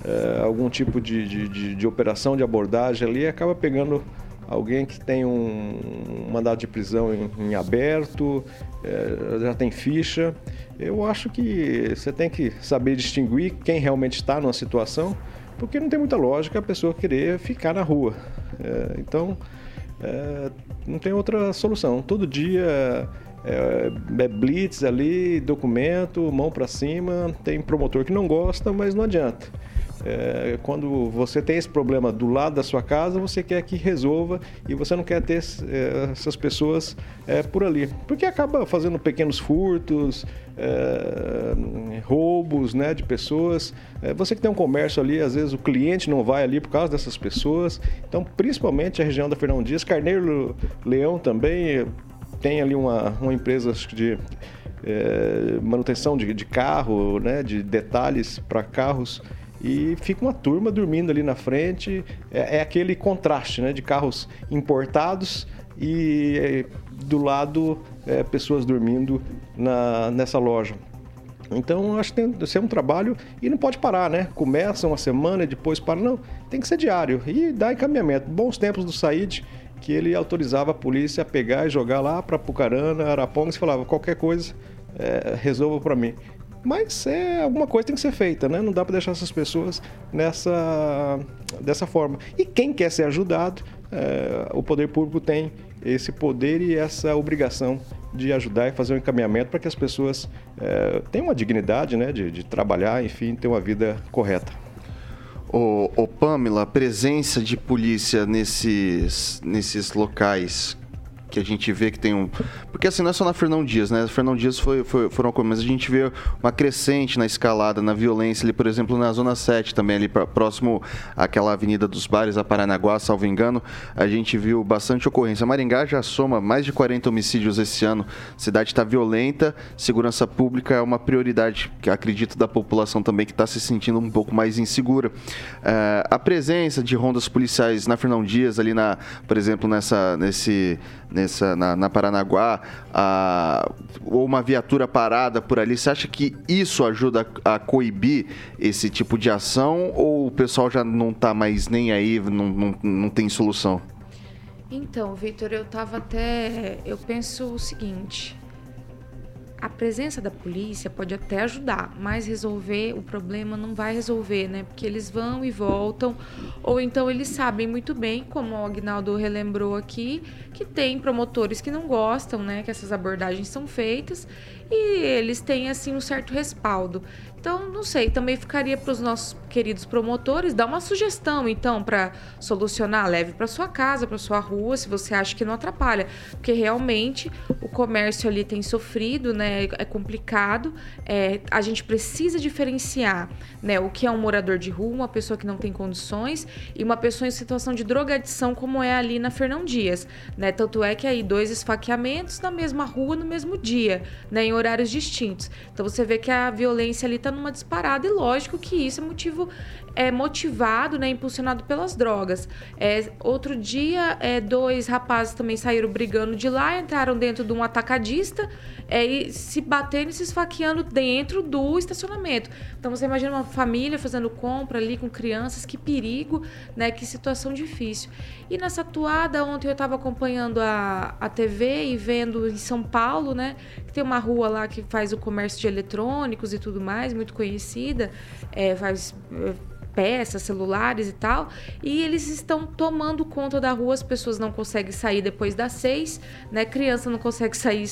é, algum tipo de, de, de, de operação de abordagem ali, acaba pegando alguém que tem um, mandado de prisão em, em aberto, é, já tem ficha. Eu acho que você tem que saber distinguir quem realmente está numa situação, porque não tem muita lógica a pessoa querer ficar na rua. Então, é, não tem outra solução. Todo dia é, é blitz ali, documento, mão para cima. Tem promotor que não gosta, mas não adianta. É, quando você tem esse problema do lado da sua casa, você quer que resolva e você não quer ter é, essas pessoas é, por ali. Porque acaba fazendo pequenos furtos, é, roubos né, de pessoas. É, você que tem um comércio ali, às vezes o cliente não vai ali por causa dessas pessoas. Então, principalmente a região da Fernão Dias, Carneiro Leão também tem ali uma, uma empresa de é, manutenção de, de carro, né, de detalhes para carros e fica uma turma dormindo ali na frente. É, é aquele contraste né, de carros importados e é, do lado é, pessoas dormindo na, nessa loja. Então, acho que tem que ser um trabalho e não pode parar, né? Começa uma semana e depois para. Não, tem que ser diário e dá encaminhamento. Bons tempos do Said, que ele autorizava a polícia a pegar e jogar lá para Pucarana, Arapongas e falava: qualquer coisa, é, resolva para mim. Mas é, alguma coisa tem que ser feita, né? Não dá para deixar essas pessoas nessa dessa forma. E quem quer ser ajudado, é, o poder público tem esse poder e essa obrigação de ajudar e fazer um encaminhamento para que as pessoas é, tenham uma dignidade né, de, de, trabalhar, enfim, ter uma vida correta. O, Pamela, a presença de polícia nesses, nesses locais que a gente vê que tem um. Porque assim, não é só na Fernão Dias, né? Fernão Dias foi, foi, foram como, mas a gente vê uma crescente na escalada, na violência ali, por exemplo, na Zona 7 também, ali próximo àquela Avenida dos Bares, a Paranaguá, salvo engano, a gente viu bastante ocorrência. Maringá já soma mais de 40 homicídios esse ano. A cidade está violenta, segurança pública é uma prioridade, que acredito, da população também que está se sentindo um pouco mais insegura. É, a presença de rondas policiais na Fernão Dias, ali na, por exemplo, nessa, nesse nessa, na, na Paranaguá, a, ou uma viatura parada por ali, você acha que isso ajuda a, coibir esse tipo de ação ou o pessoal já não está mais nem aí, não, não, não tem solução? Então, Vitor, eu tava até. Eu penso o seguinte: a presença da polícia pode até ajudar, mas resolver o problema não vai resolver, né? Porque eles vão e voltam, ou então eles sabem muito bem, como o Agnaldo relembrou aqui, que tem promotores que não gostam, né, que essas abordagens são feitas, e eles têm assim um certo respaldo. Então, não sei, também ficaria para os nossos queridos promotores dar uma sugestão, então, para solucionar, leve para sua casa, para sua rua, se você acha que não atrapalha, porque realmente o comércio ali tem sofrido, né? É complicado. É, a gente precisa diferenciar, né? O que é um morador de rua, uma pessoa que não tem condições e uma pessoa em situação de drogadição, como é ali na Fernão Dias, né? Tanto é que aí dois esfaqueamentos na mesma rua no mesmo dia, né? Em horários distintos. Então você vê que a violência ali está numa disparada e lógico que isso é motivo é motivado, né, impulsionado pelas drogas. É, outro dia, é, dois rapazes também saíram brigando de lá, entraram dentro de um atacadista é, e se batendo e se esfaqueando dentro do estacionamento. Então você imagina uma família fazendo compra ali com crianças, que perigo, né, que situação difícil. E nessa atuada, ontem eu estava acompanhando a, a TV e vendo em São Paulo, né, que tem uma rua lá que faz o comércio de eletrônicos e tudo mais, muito conhecida, é, faz peças, celulares e tal, e eles estão tomando conta da rua, as pessoas não conseguem sair depois das seis, né? Criança não consegue sair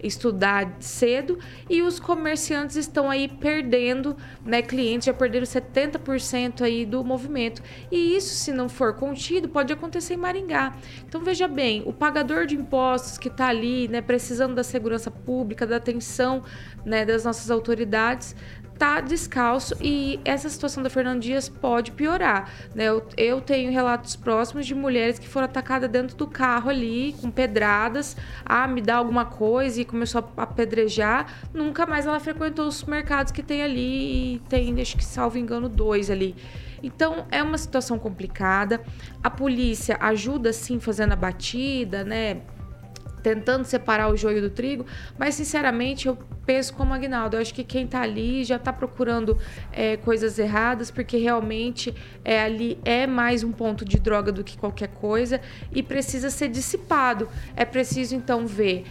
estudar cedo e os comerciantes estão aí perdendo, né? Clientes já perderam 70% aí do movimento. E isso, se não for contido, pode acontecer em Maringá. Então veja bem, o pagador de impostos que está ali, né, precisando da segurança pública, da atenção, né, das nossas autoridades, tá descalço e essa situação da Fernanda Dias pode piorar. Né? Eu, eu tenho relatos próximos de mulheres que foram atacadas dentro do carro ali, com pedradas. Ah, me dá alguma coisa e começou a apedrejar. Nunca mais ela frequentou os mercados que tem ali e tem, acho que salvo engano, dois ali. Então é uma situação complicada. A polícia ajuda sim fazendo a batida, né? Tentando separar o joio do trigo, mas sinceramente eu penso como Agnaldo, eu acho que quem está ali já está procurando é, coisas erradas, porque realmente é, ali é mais um ponto de droga do que qualquer coisa e precisa ser dissipado. É preciso então ver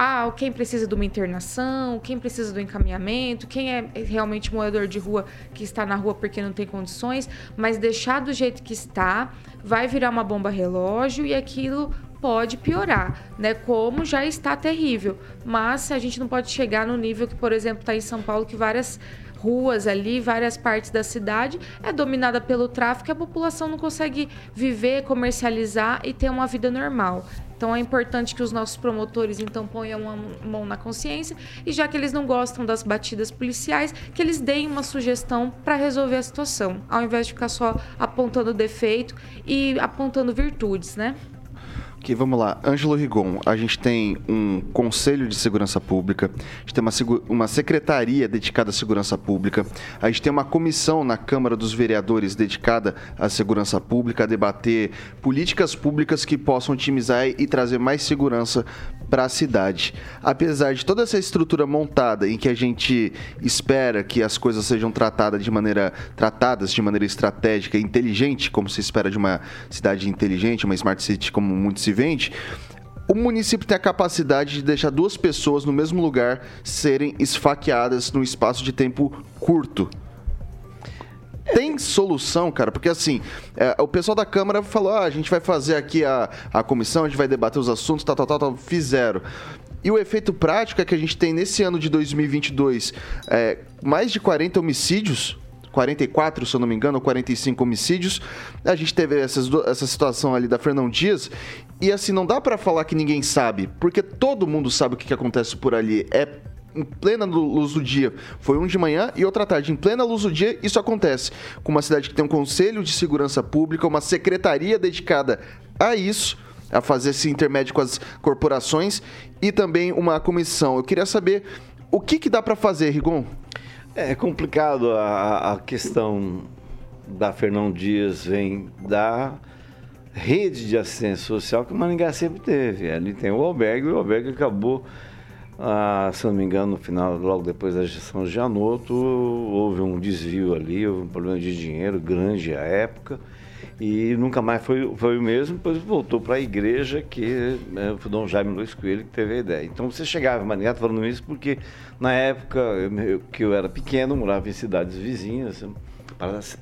ah, quem precisa de uma internação, quem precisa do encaminhamento, quem é realmente morador de rua que está na rua porque não tem condições, mas deixar do jeito que está, vai virar uma bomba relógio e aquilo pode piorar, né? Como já está terrível. Mas a gente não pode chegar no nível que, por exemplo, está em São Paulo, que várias ruas ali, várias partes da cidade é dominada pelo tráfico e a população não consegue viver, comercializar e ter uma vida normal. Então é importante que os nossos promotores então ponham uma mão na consciência e já que eles não gostam das batidas policiais, que eles deem uma sugestão para resolver a situação, ao invés de ficar só apontando defeito e apontando virtudes, né? Vamos lá. Ângelo Rigon, a gente tem um Conselho de Segurança Pública, a gente tem uma, uma secretaria dedicada à segurança pública, a gente tem uma comissão na Câmara dos Vereadores dedicada à segurança pública, a debater políticas públicas que possam otimizar e trazer mais segurança para a cidade. Apesar de toda essa estrutura montada em que a gente espera que as coisas sejam tratadas de maneira tratadas de maneira estratégica inteligente, como se espera de uma cidade inteligente, uma smart city como muito se vende, o município tem a capacidade de deixar duas pessoas no mesmo lugar serem esfaqueadas num espaço de tempo curto. Tem solução, cara, porque assim, é, o pessoal da Câmara falou: ah, a gente vai fazer aqui a, a comissão, a gente vai debater os assuntos, tal, tal, tal, tal. Fizeram. E o efeito prático é que a gente tem nesse ano de 2022 é, mais de 40 homicídios 44, se eu não me engano, ou 45 homicídios. A gente teve essas, essa situação ali da Fernão Dias. E assim, não dá para falar que ninguém sabe, porque todo mundo sabe o que, que acontece por ali. É em plena luz do dia. Foi um de manhã e outra tarde. Em plena luz do dia, isso acontece. Com uma cidade que tem um conselho de segurança pública, uma secretaria dedicada a isso, a fazer esse intermédio com as corporações e também uma comissão. Eu queria saber o que, que dá para fazer, Rigon? É complicado a, a questão da Fernão Dias vem da rede de assistência social que o Maringá sempre teve. Ali tem o albergue, o albergue acabou, ah, se não me engano, no final, logo depois da gestão de Janotto, houve um desvio ali, houve um problema de dinheiro grande à época e nunca mais foi, foi o mesmo, depois voltou para a igreja que né, foi Dom Jaime Luiz Coelho que teve a ideia. Então você chegava em Maringá, falando isso porque na época eu, que eu era pequeno, morava em cidades vizinhas,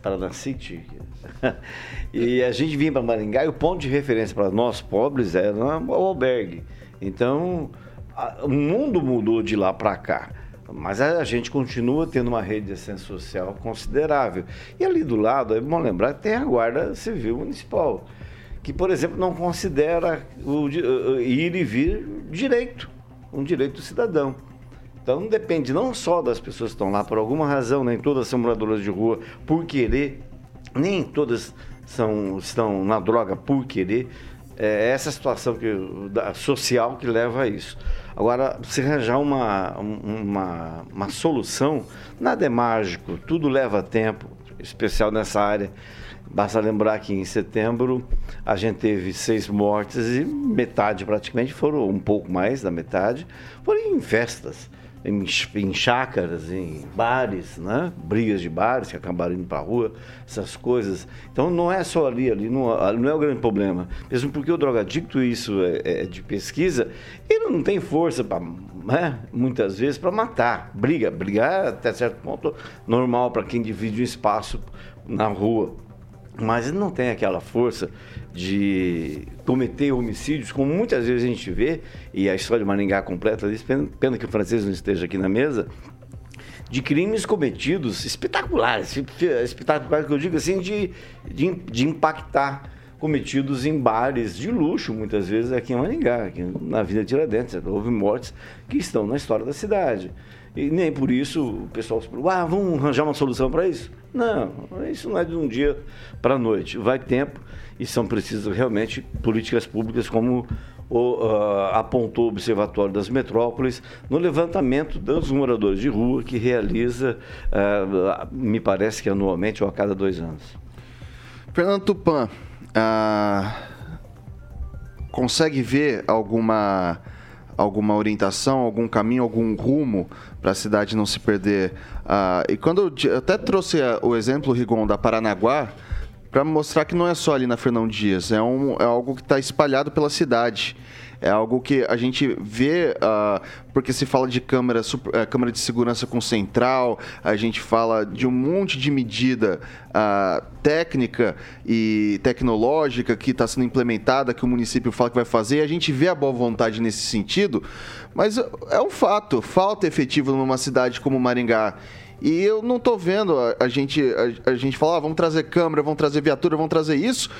Paraná City, e a gente vinha para Maringá e o ponto de referência para nós pobres era o albergue. Então o mundo mudou de lá para cá. Mas a gente continua tendo uma rede de assistência social considerável. E ali do lado, é bom lembrar, tem a Guarda Civil Municipal, que, por exemplo, não considera o, ir e vir direito, um direito do cidadão. Então depende não só das pessoas que estão lá por alguma razão, nem todas são moradoras de rua por querer, nem todas são, estão na droga por querer. É essa situação que, da, social que leva a isso. Agora, se arranjar uma, uma, uma solução, nada é mágico, tudo leva tempo, especial nessa área. Basta lembrar que em setembro a gente teve seis mortes e metade praticamente foram, um pouco mais da metade, foram em festas em, em chácaras, em bares, né? brigas de bares que acabaram indo para rua, essas coisas. Então não é só ali, ali não, não é o grande problema. Mesmo porque o drogadicto, isso é, é de pesquisa, ele não tem força para, né? muitas vezes, para matar. Briga, brigar até certo ponto normal para quem divide um espaço na rua mas ele não tem aquela força de cometer homicídios, como muitas vezes a gente vê, e a história de Maringá completa isso, pena, que o francês não esteja aqui na mesa, de crimes cometidos espetaculares, espetaculares que eu digo assim, de, de, de impactar, cometidos em bares de luxo, muitas vezes aqui em Maringá, aqui na Vida Tiradentes. Houve mortes que estão na história da cidade. E nem por isso o pessoal se pergunta, ah, vamos arranjar uma solução para isso? Não, isso não é de um dia para a noite. Vai tempo e são precisas realmente políticas públicas como o, uh, apontou o Observatório das Metrópoles no levantamento dos moradores de rua que realiza, uh, me parece que anualmente ou a cada dois anos. Fernando Tupan, uh, consegue ver alguma alguma orientação, algum caminho, algum rumo para a cidade não se perder. Uh, e quando eu até trouxe o exemplo, Rigon, da Paranaguá, para mostrar que não é só ali na Fernão Dias, é, um, é algo que está espalhado pela cidade. É algo que a gente vê, uh, porque se fala de câmera, uh, câmera de segurança com central, a gente fala de um monte de medida uh, técnica e tecnológica que está sendo implementada, que o município fala que vai fazer, e a gente vê a boa vontade nesse sentido, mas é um fato, falta efetivo numa cidade como Maringá. E eu não estou vendo a, a gente, a, a, gente falar, ah, vamos trazer câmera, vamos trazer viatura, vamos trazer isso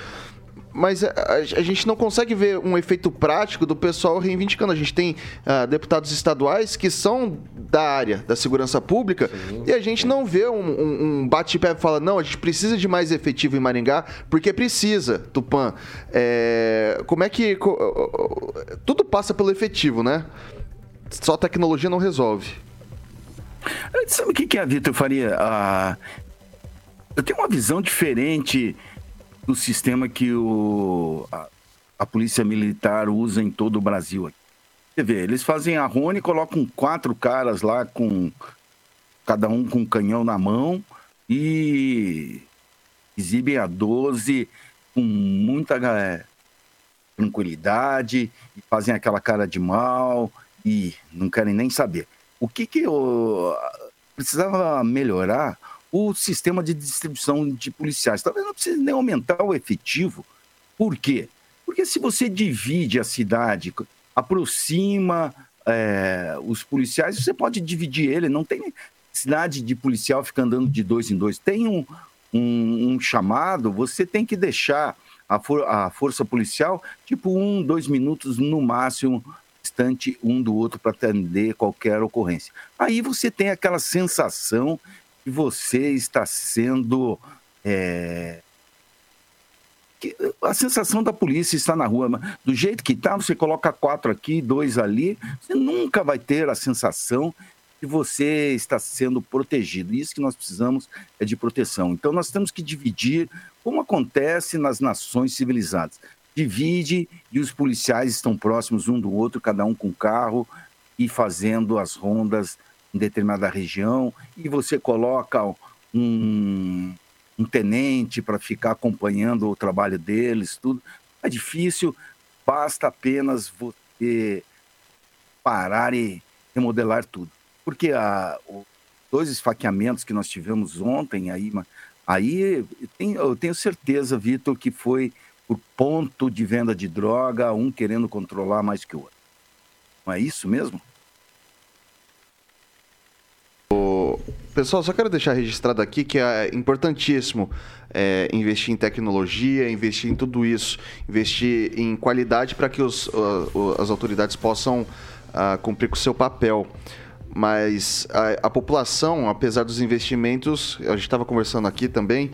mas a, a, gente não consegue ver um efeito prático do pessoal reivindicando. A gente tem uh, deputados estaduais que são da área da segurança pública sim, e a gente não vê um, um, um bate-pé e fala, não, a gente precisa de mais efetivo em Maringá, porque precisa, Tupã. É, como é que... Tudo passa pelo efetivo, né? Só tecnologia não resolve. Sabe o que, é a Vitor Faria? Ah, eu tenho uma visão diferente do sistema que o, a, a, Polícia Militar usa em todo o Brasil. Você vê, eles fazem a Rony, colocam quatro caras lá com cada um com um canhão na mão e exibem a 12 com muita é, tranquilidade e fazem aquela cara de mal e não querem nem saber. O que que eu precisava melhorar o sistema de distribuição de policiais. Talvez não precise nem aumentar o efetivo. Por quê? Porque se você divide a cidade aproxima é, os policiais, você pode dividir ele. Não tem cidade de policial ficar andando de dois em dois. Tem um, um, um chamado, você tem que deixar a, for, a força policial tipo um, dois minutos no máximo distante um do outro para atender qualquer ocorrência. Aí você tem aquela sensação que você está sendo é, a sensação da polícia está na rua. Do jeito que está, você coloca quatro aqui, dois ali, você nunca vai ter a sensação que você está sendo protegido. Isso que nós precisamos é de proteção. Então, nós temos que dividir, como acontece nas nações civilizadas. Divide e os policiais estão próximos um do outro, cada um com carro e fazendo as rondas em determinada região, e você coloca um, um tenente para ficar acompanhando o trabalho deles, tudo. É difícil, basta apenas você parar e remodelar tudo. Porque a, os dois esfaqueamentos que nós tivemos ontem, aí, aí eu tenho certeza, Vitor, que foi por ponto de venda de droga, um querendo controlar mais que o outro. Não é isso mesmo? Pessoal, só quero deixar registrado aqui que é importantíssimo é, investir em tecnologia, investir em tudo isso, investir em qualidade para que os, uh, as autoridades possam uh, cumprir com o seu papel. Mas a, a população, apesar dos investimentos, a gente estava conversando aqui também,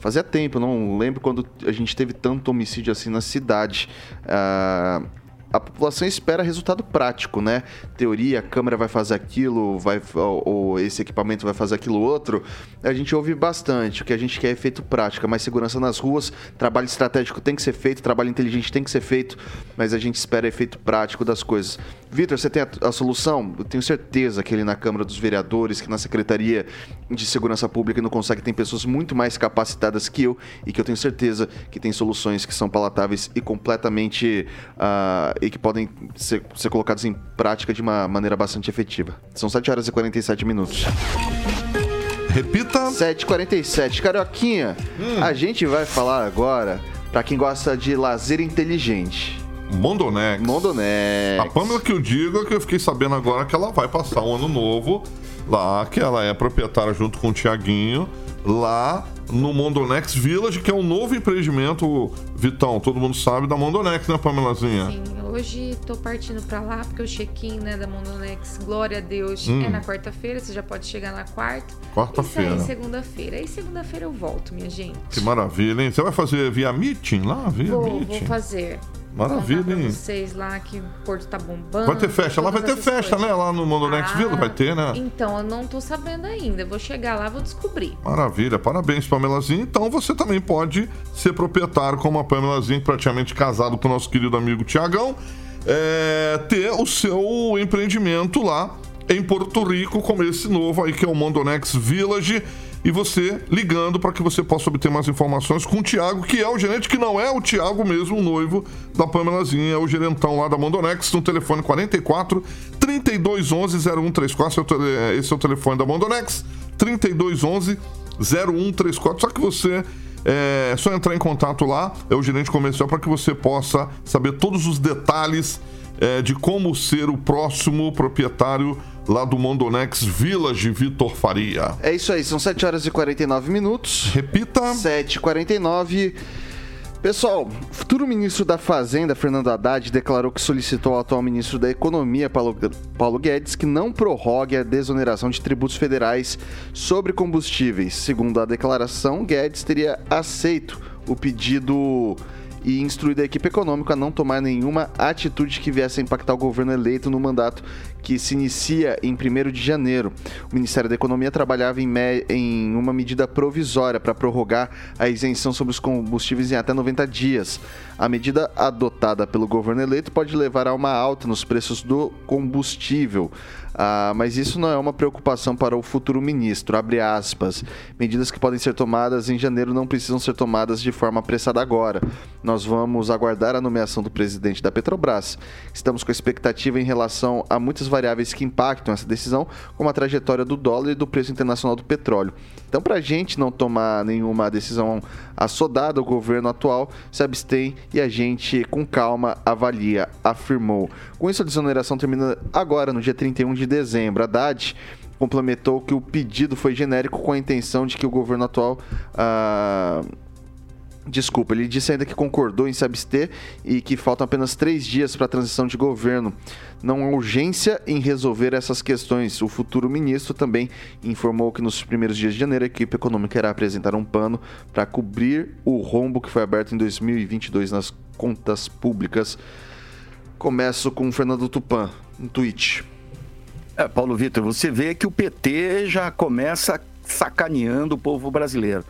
fazia tempo, não lembro quando a gente teve tanto homicídio assim na cidade. Uh, a população espera resultado prático, né? Teoria, a câmera vai fazer aquilo, vai, ou, ou, esse equipamento vai fazer aquilo outro. A gente ouve bastante. O que a gente quer é efeito prático, mais segurança nas ruas, trabalho estratégico tem que ser feito, trabalho inteligente tem que ser feito, mas a gente espera efeito prático das coisas. Vitor, você tem a, a, solução? Eu tenho certeza que ele na Câmara dos Vereadores, que na Secretaria de Segurança Pública não consegue, tem pessoas muito mais capacitadas que eu e que eu tenho certeza que tem soluções que são palatáveis e completamente. Uh, e que podem ser, ser colocados em prática de uma maneira bastante efetiva. São 7 horas e 47 minutos. Repita. 7h47. Carioquinha, hum. a gente vai falar agora para quem gosta de lazer inteligente. Mondonex. Mondonex. A Pâmela que eu digo é que eu fiquei sabendo agora que ela vai passar um ano novo lá, que ela é proprietária junto com o Tiaguinho, lá no Mondonex Village, que é um novo empreendimento, Vitão, todo mundo sabe, da Mondonex, né, Pamelazinha? Sim, hoje tô partindo para lá, porque o check-in né, da Mondonex, glória a Deus, hum. é na quarta-feira, você já pode chegar na quarta. Quarta-feira. E segunda-feira. Aí segunda-feira eu volto, minha gente. Que maravilha, hein? Você vai fazer via meeting lá? Via vou, meeting. vou fazer. Maravilha, hein? vocês lá que o Porto tá bombando. Vai ter festa. Lá vai ter festa, coisas. né? Lá no Mondonex ah, Villa vai ter, né? Então, eu não tô sabendo ainda. vou chegar lá, vou descobrir. Maravilha. Parabéns, Pamelazinha. Então, você também pode ser proprietário como a Pamelazinha, praticamente casado com o nosso querido amigo Tiagão, é, ter o seu empreendimento lá em Porto Rico, como esse novo aí que é o Mondonex Village e você ligando para que você possa obter mais informações com o Tiago, que é o gerente, que não é o Tiago mesmo, o noivo da Pamelazinha, é o gerentão lá da Mondonex, no telefone 44 3211 0134. Esse é o telefone da Mondonex, 3211 0134. Só que você é só entrar em contato lá, é o gerente comercial, para que você possa saber todos os detalhes é, de como ser o próximo proprietário lá do Mondonex Village Vitor Faria. É isso aí, são 7 horas e 49 minutos. Repita. 7h49. Pessoal, o futuro ministro da Fazenda, Fernando Haddad, declarou que solicitou ao atual ministro da Economia, Paulo, Paulo Guedes, que não prorrogue a desoneração de tributos federais sobre combustíveis. Segundo a declaração, Guedes teria aceito o pedido e instruído a equipe econômica a não tomar nenhuma atitude que viesse a impactar o governo eleito no mandato que se inicia em 1 de janeiro. O Ministério da Economia trabalhava em, em uma medida provisória para prorrogar a isenção sobre os combustíveis em até 90 dias. A medida adotada pelo governo eleito pode levar a uma alta nos preços do combustível. Ah, mas isso não é uma preocupação para o futuro ministro. Abre aspas. Medidas que podem ser tomadas em janeiro não precisam ser tomadas de forma apressada agora. Nós vamos aguardar a nomeação do presidente da Petrobras. Estamos com expectativa em relação a muitas variáveis que impactam essa decisão, como a trajetória do dólar e do preço internacional do petróleo. Então, para a gente não tomar nenhuma decisão assodada, o governo atual se abstém e a gente, com calma, avalia, afirmou. Com isso, a desoneração termina agora, no dia 31 de dezembro. Haddad complementou que o pedido foi genérico com a intenção de que o governo atual. Ah, Desculpa, ele disse ainda que concordou em se abster e que faltam apenas três dias para a transição de governo. Não há urgência em resolver essas questões. O futuro ministro também informou que nos primeiros dias de janeiro a equipe econômica irá apresentar um plano para cobrir o rombo que foi aberto em 2022 nas contas públicas. Começo com o Fernando Tupan, um tweet. É, Paulo Vitor, você vê que o PT já começa sacaneando o povo brasileiro.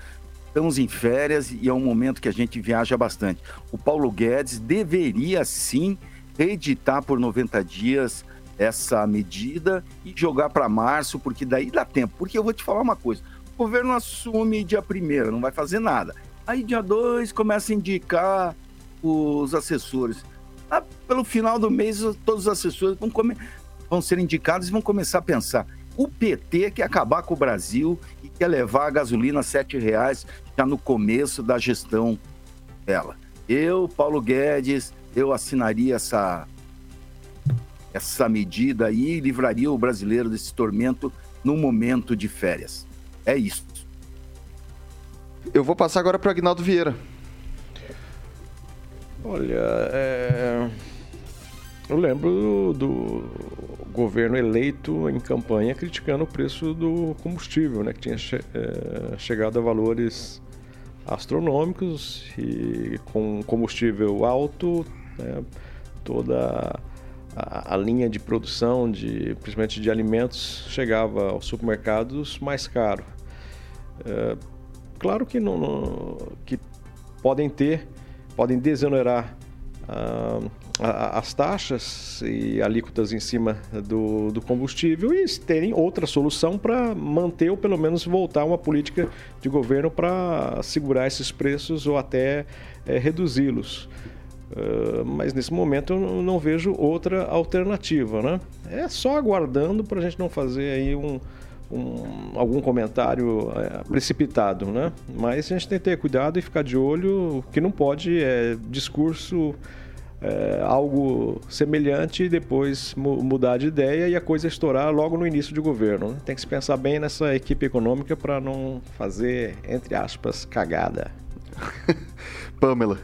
Estamos em férias e é um momento que a gente viaja bastante. O Paulo Guedes deveria sim reeditar por 90 dias essa medida e jogar para março, porque daí dá tempo. Porque eu vou te falar uma coisa: o governo assume dia 1 não vai fazer nada. Aí dia 2 começa a indicar os assessores. Ah, pelo final do mês, todos os assessores vão, come... vão ser indicados e vão começar a pensar. O PT quer acabar com o Brasil e quer levar a gasolina a R$ reais já no começo da gestão dela. Eu, Paulo Guedes, eu assinaria essa, essa medida aí e livraria o brasileiro desse tormento no momento de férias. É isso. Eu vou passar agora para o Agnaldo Vieira. Olha, é... eu lembro do governo eleito em campanha criticando o preço do combustível, né, que tinha che é, chegado a valores astronômicos e com combustível alto, né, toda a, a, linha de produção, de, principalmente de alimentos, chegava aos supermercados mais caro. É, claro que, não, não, que podem ter, podem desonerar ah, as taxas e alíquotas em cima do, do combustível e terem outra solução para manter ou pelo menos voltar uma política de governo para segurar esses preços ou até é, reduzi-los. Uh, mas nesse momento eu não vejo outra alternativa, né? É só aguardando para a gente não fazer aí um, um, algum comentário é, precipitado, né? Mas a gente tem que ter cuidado e ficar de olho, o que não pode é discurso é, algo semelhante e depois mudar de ideia e a coisa estourar logo no início de governo. Né? Tem que se pensar bem nessa equipe econômica para não fazer, entre aspas, cagada. Pamela.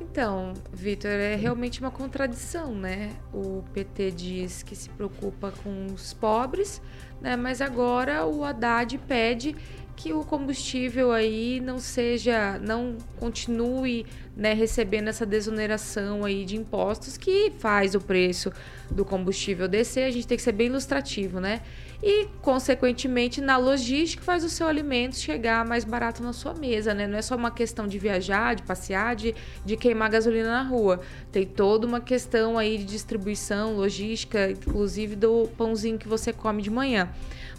Então, Vitor, é realmente uma contradição, né? O PT diz que se preocupa com os pobres, né? Mas agora o Haddad pede que o combustível aí não seja, não continue né, recebendo essa desoneração aí de impostos que faz o preço do combustível descer. A gente tem que ser bem ilustrativo, né? E, consequentemente, na logística faz o seu alimento chegar mais barato na sua mesa, né? Não é só uma questão de viajar, de passear, de, de queimar gasolina na rua. Tem toda uma questão aí de distribuição, logística, inclusive do pãozinho que você come de manhã.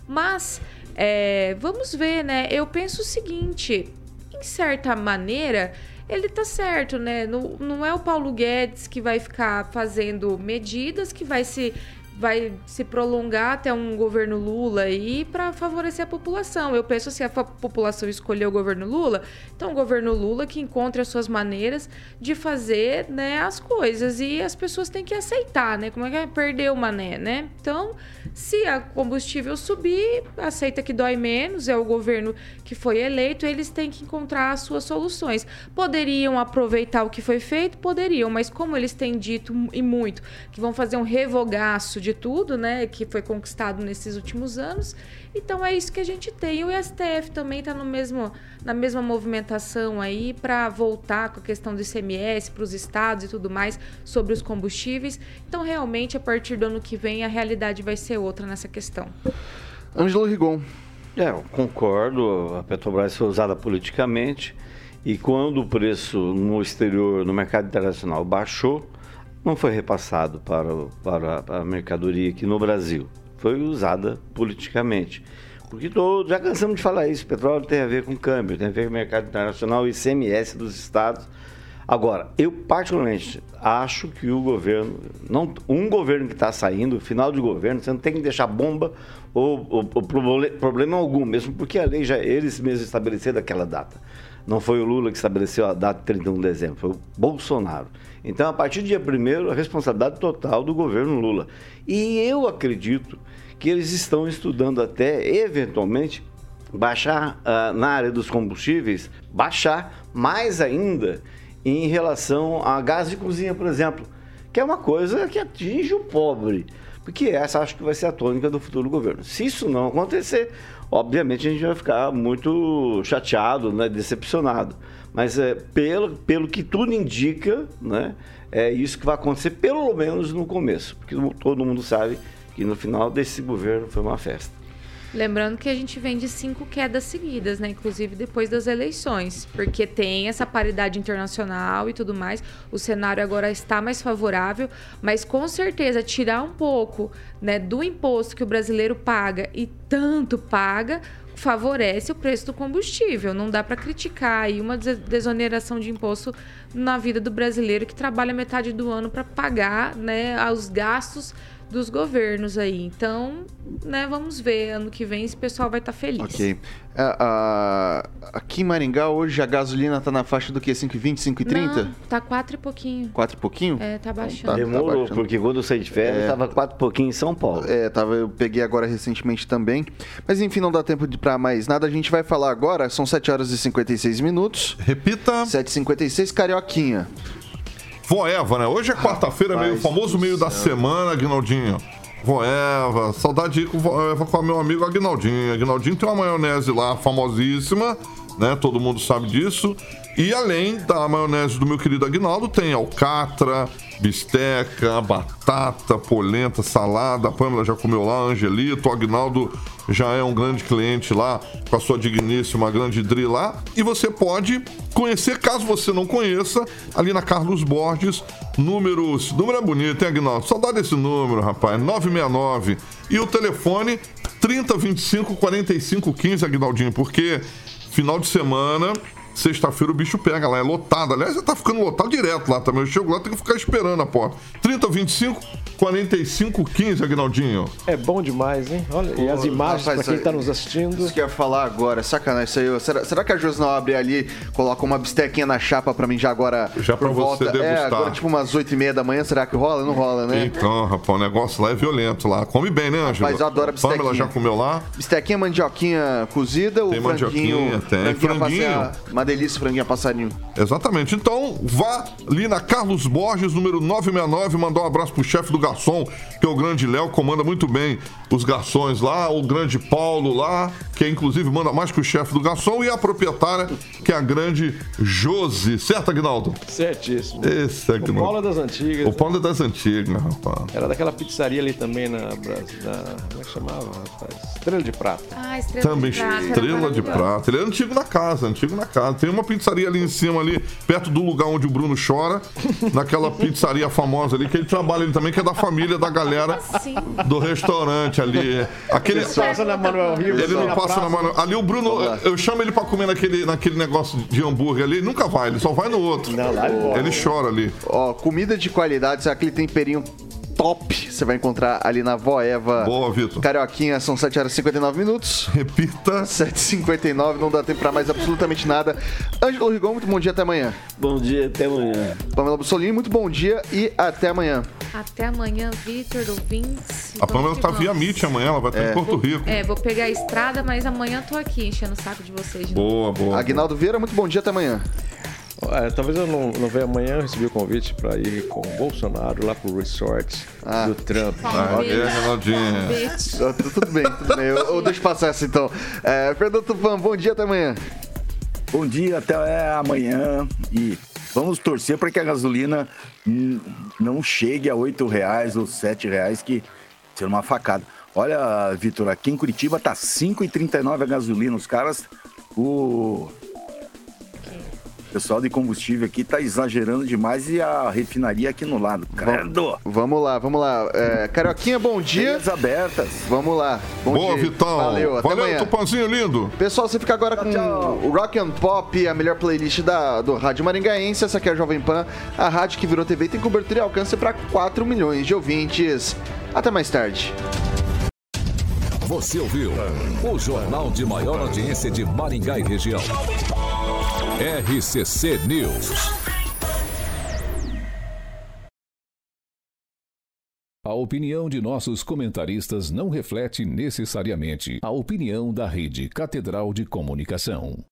Mas é, vamos ver, né? Eu penso o seguinte: em certa maneira, ele tá certo, né? Não, não é o Paulo Guedes que vai ficar fazendo medidas que vai se vai se prolongar até um governo Lula aí para favorecer a população. Eu penso assim, a população escolheu o governo Lula, então o governo Lula que encontre as suas maneiras de fazer, né, as coisas e as pessoas têm que aceitar, né? Como é que é perder o mané, né? Então, se a combustível subir, aceita que dói menos, é o governo que foi eleito, eles têm que encontrar as suas soluções. Poderiam aproveitar o que foi feito? Poderiam, mas como eles têm dito e muito que vão fazer um revogaço de tudo, né, que foi conquistado nesses últimos anos. Então é isso que a gente tem. E o STF também está no mesmo, na mesma movimentação aí para voltar com a questão do ICMS para os estados e tudo mais sobre os combustíveis. Então realmente a partir do ano que vem a realidade vai ser outra nessa questão. Ângelo Rigon. É, eu concordo. A Petrobras foi usada politicamente e quando o preço no exterior, no mercado internacional, baixou, não foi repassado para, para a mercadoria aqui no Brasil. Foi usada politicamente. Porque todo, já cansamos de falar isso, petróleo tem a ver com câmbio, tem a ver com mercado internacional, ICMS dos estados. Agora, eu particularmente acho que o governo, não, um governo que está saindo, final de governo, você não tem que deixar bomba ou, ou, ou problema algum, mesmo porque a lei já eles mesmos estabeleceram aquela data. Não foi o Lula que estabeleceu a data de 31 de dezembro, foi o Bolsonaro. Então, a partir do dia 1 a responsabilidade total do governo Lula. E eu acredito que eles estão estudando até, eventualmente, baixar uh, na área dos combustíveis, baixar mais ainda em relação a gás de cozinha, por exemplo, que é uma coisa que atinge o pobre. Porque essa acho que vai ser a tônica do futuro governo. Se isso não acontecer, obviamente a gente vai ficar muito chateado, né, decepcionado. Mas é, pelo, pelo que tudo indica, né, é isso que vai acontecer, pelo menos no começo. Porque todo mundo sabe que no final desse governo foi uma festa. Lembrando que a gente vem de cinco quedas seguidas, né? Inclusive depois das eleições, porque tem essa paridade internacional e tudo mais. O cenário agora está mais favorável, mas com certeza tirar um pouco, né, do imposto que o brasileiro paga e tanto paga favorece o preço do combustível. Não dá para criticar aí uma desoneração de imposto na vida do brasileiro que trabalha metade do ano para pagar, né, os gastos dos governos aí. Então, né, vamos ver ano que vem se o pessoal vai estar tá feliz. Ok. Uh, aqui em Maringá, hoje a gasolina tá na faixa do que? 5,20, 5,30? Não, tá 4 e pouquinho. 4 e pouquinho? É, tá baixando. Tá, Demorou, tá porque quando eu saí de férias, é, tava 4 e pouquinho em São Paulo. É, tava, eu peguei agora recentemente também. Mas enfim, não dá tempo de pra mais nada. A gente vai falar agora, são 7 horas e 56 minutos. Repita. 7h56, Carioquinha. Voeva, né? Hoje é quarta-feira, meio famoso meio da semana, Aguinaldinho. Voeva, saudade de ir com Voeva com meu amigo Agnaldinho. Agnaldinho tem uma maionese lá famosíssima, né? Todo mundo sabe disso. E além da maionese do meu querido Agnaldo, tem alcatra, bisteca, batata, polenta, salada. A Pâmela já comeu lá, Angelito, o Agnaldo já é um grande cliente lá, com a sua digníssima grande Dri lá. E você pode conhecer, caso você não conheça, ali na Carlos Borges, números. Número é bonito, hein, Agnaldo? Saudade desse número, rapaz. 969. E o telefone 3025 4515, Agnaldinho, porque final de semana Sexta-feira o bicho pega lá, é lotado. Aliás, já tá ficando lotado direto lá também. Eu chego lá, tenho que ficar esperando a porta. 30, 25, 45, 15, Aguinaldinho. É bom demais, hein? Olha, e as imagens rapaz, pra quem tá nos assistindo. Isso que eu ia falar agora, sacanagem isso aí. Será, será que a Jos não abre ali, coloca uma bistequinha na chapa pra mim já agora? Já pra volta, você degustar. É, agora tipo umas 8 e meia da manhã, será que rola? Não rola, né? Então, rapaz, o negócio lá é violento lá. Come bem, né, Ângelo? Mas eu adoro a bistequinha. Pamela já comeu lá? Bistequinha, mandioquinha cozida, tem o franguinho... Tem, franguinho. Uma delícia, franguinha passarinho. Exatamente. Então, vá ali na Carlos Borges, número 969, mandar um abraço pro chefe do garçom, que é o grande Léo, comanda muito bem os garçons lá, o grande Paulo lá, que inclusive manda mais que o chefe do garçom, e a proprietária, que é a grande Josi. Certo, Agnaldo? Certíssimo. Esse é Agnaldo. O Paulo é das antigas. O Paulo é das antigas, rapaz. Era daquela pizzaria ali também na, na como é que chamava, rapaz? Estrela de Prata. Ah, Estrela também, de Prata. Estrela de Prata. Ele é antigo na casa, antigo na casa. Tem uma pizzaria ali em cima, ali, perto do lugar onde o Bruno chora, naquela pizzaria famosa ali, que ele trabalha ele também, que é da família da galera Sim. do restaurante ali. Aquele... Ele passa na Manuel Rio. Ele não passa na Manuel. Ali o Bruno, eu chamo ele pra comer naquele, naquele negócio de hambúrguer ali, ele nunca vai, ele só vai no outro. Não, lá é ele chora ali. Ó, comida de qualidade, aquele temperinho top você vai encontrar ali na Voeva. Boa, Vitor. Carioquinha, são 7 horas e 59 minutos. Repita. 7h59, não dá tempo pra mais absolutamente nada. Ângelo Rigon, muito bom dia, até amanhã. Bom dia, até amanhã. Pamela Bussolini, muito bom dia e até amanhã. Até amanhã, Vitor, ouvintes. A Pamela tá via Meet amanhã, ela vai estar é. em Porto Rico. É, vou pegar a estrada, mas amanhã tô aqui enchendo o saco de vocês. boa, boa. Aguinaldo Vieira, muito bom dia, até amanhã. É, talvez eu não, não venha amanhã, eu recebi o convite para ir com o Bolsonaro lá pro resort Ah. do Trump. Ah, é, Tudo bem, tudo bem. Eu, eu deixo passar essa então. É, Fernando Tupan, bom dia, até amanhã. Bom dia, até amanhã. E vamos torcer para que a gasolina não chegue a R$ reais ou R$ reais, que ser uma facada. Olha, Vitor, aqui em Curitiba tá 5,39 a gasolina. Os caras, o pessoal de combustível aqui tá exagerando demais e a refinaria aqui no lado. Credo! Vamos lá, vamos lá. É, Carioquinha, bom dia. Vias abertas. Vamos lá. Bom Boa, dia. Vitão. Valeu, até Valeu, amanhã. Tupanzinho lindo. Pessoal, você fica agora com tchau. o Rock and Pop, a melhor playlist da, do Rádio Maringaense. Essa aqui é a Jovem Pan, a rádio que virou TV e tem cobertura e alcance para 4 milhões de ouvintes. Até mais tarde. Você ouviu o jornal de maior audiência de Maringá e região. RCC News. A opinião de nossos comentaristas não reflete necessariamente a opinião da Rede Catedral de Comunicação.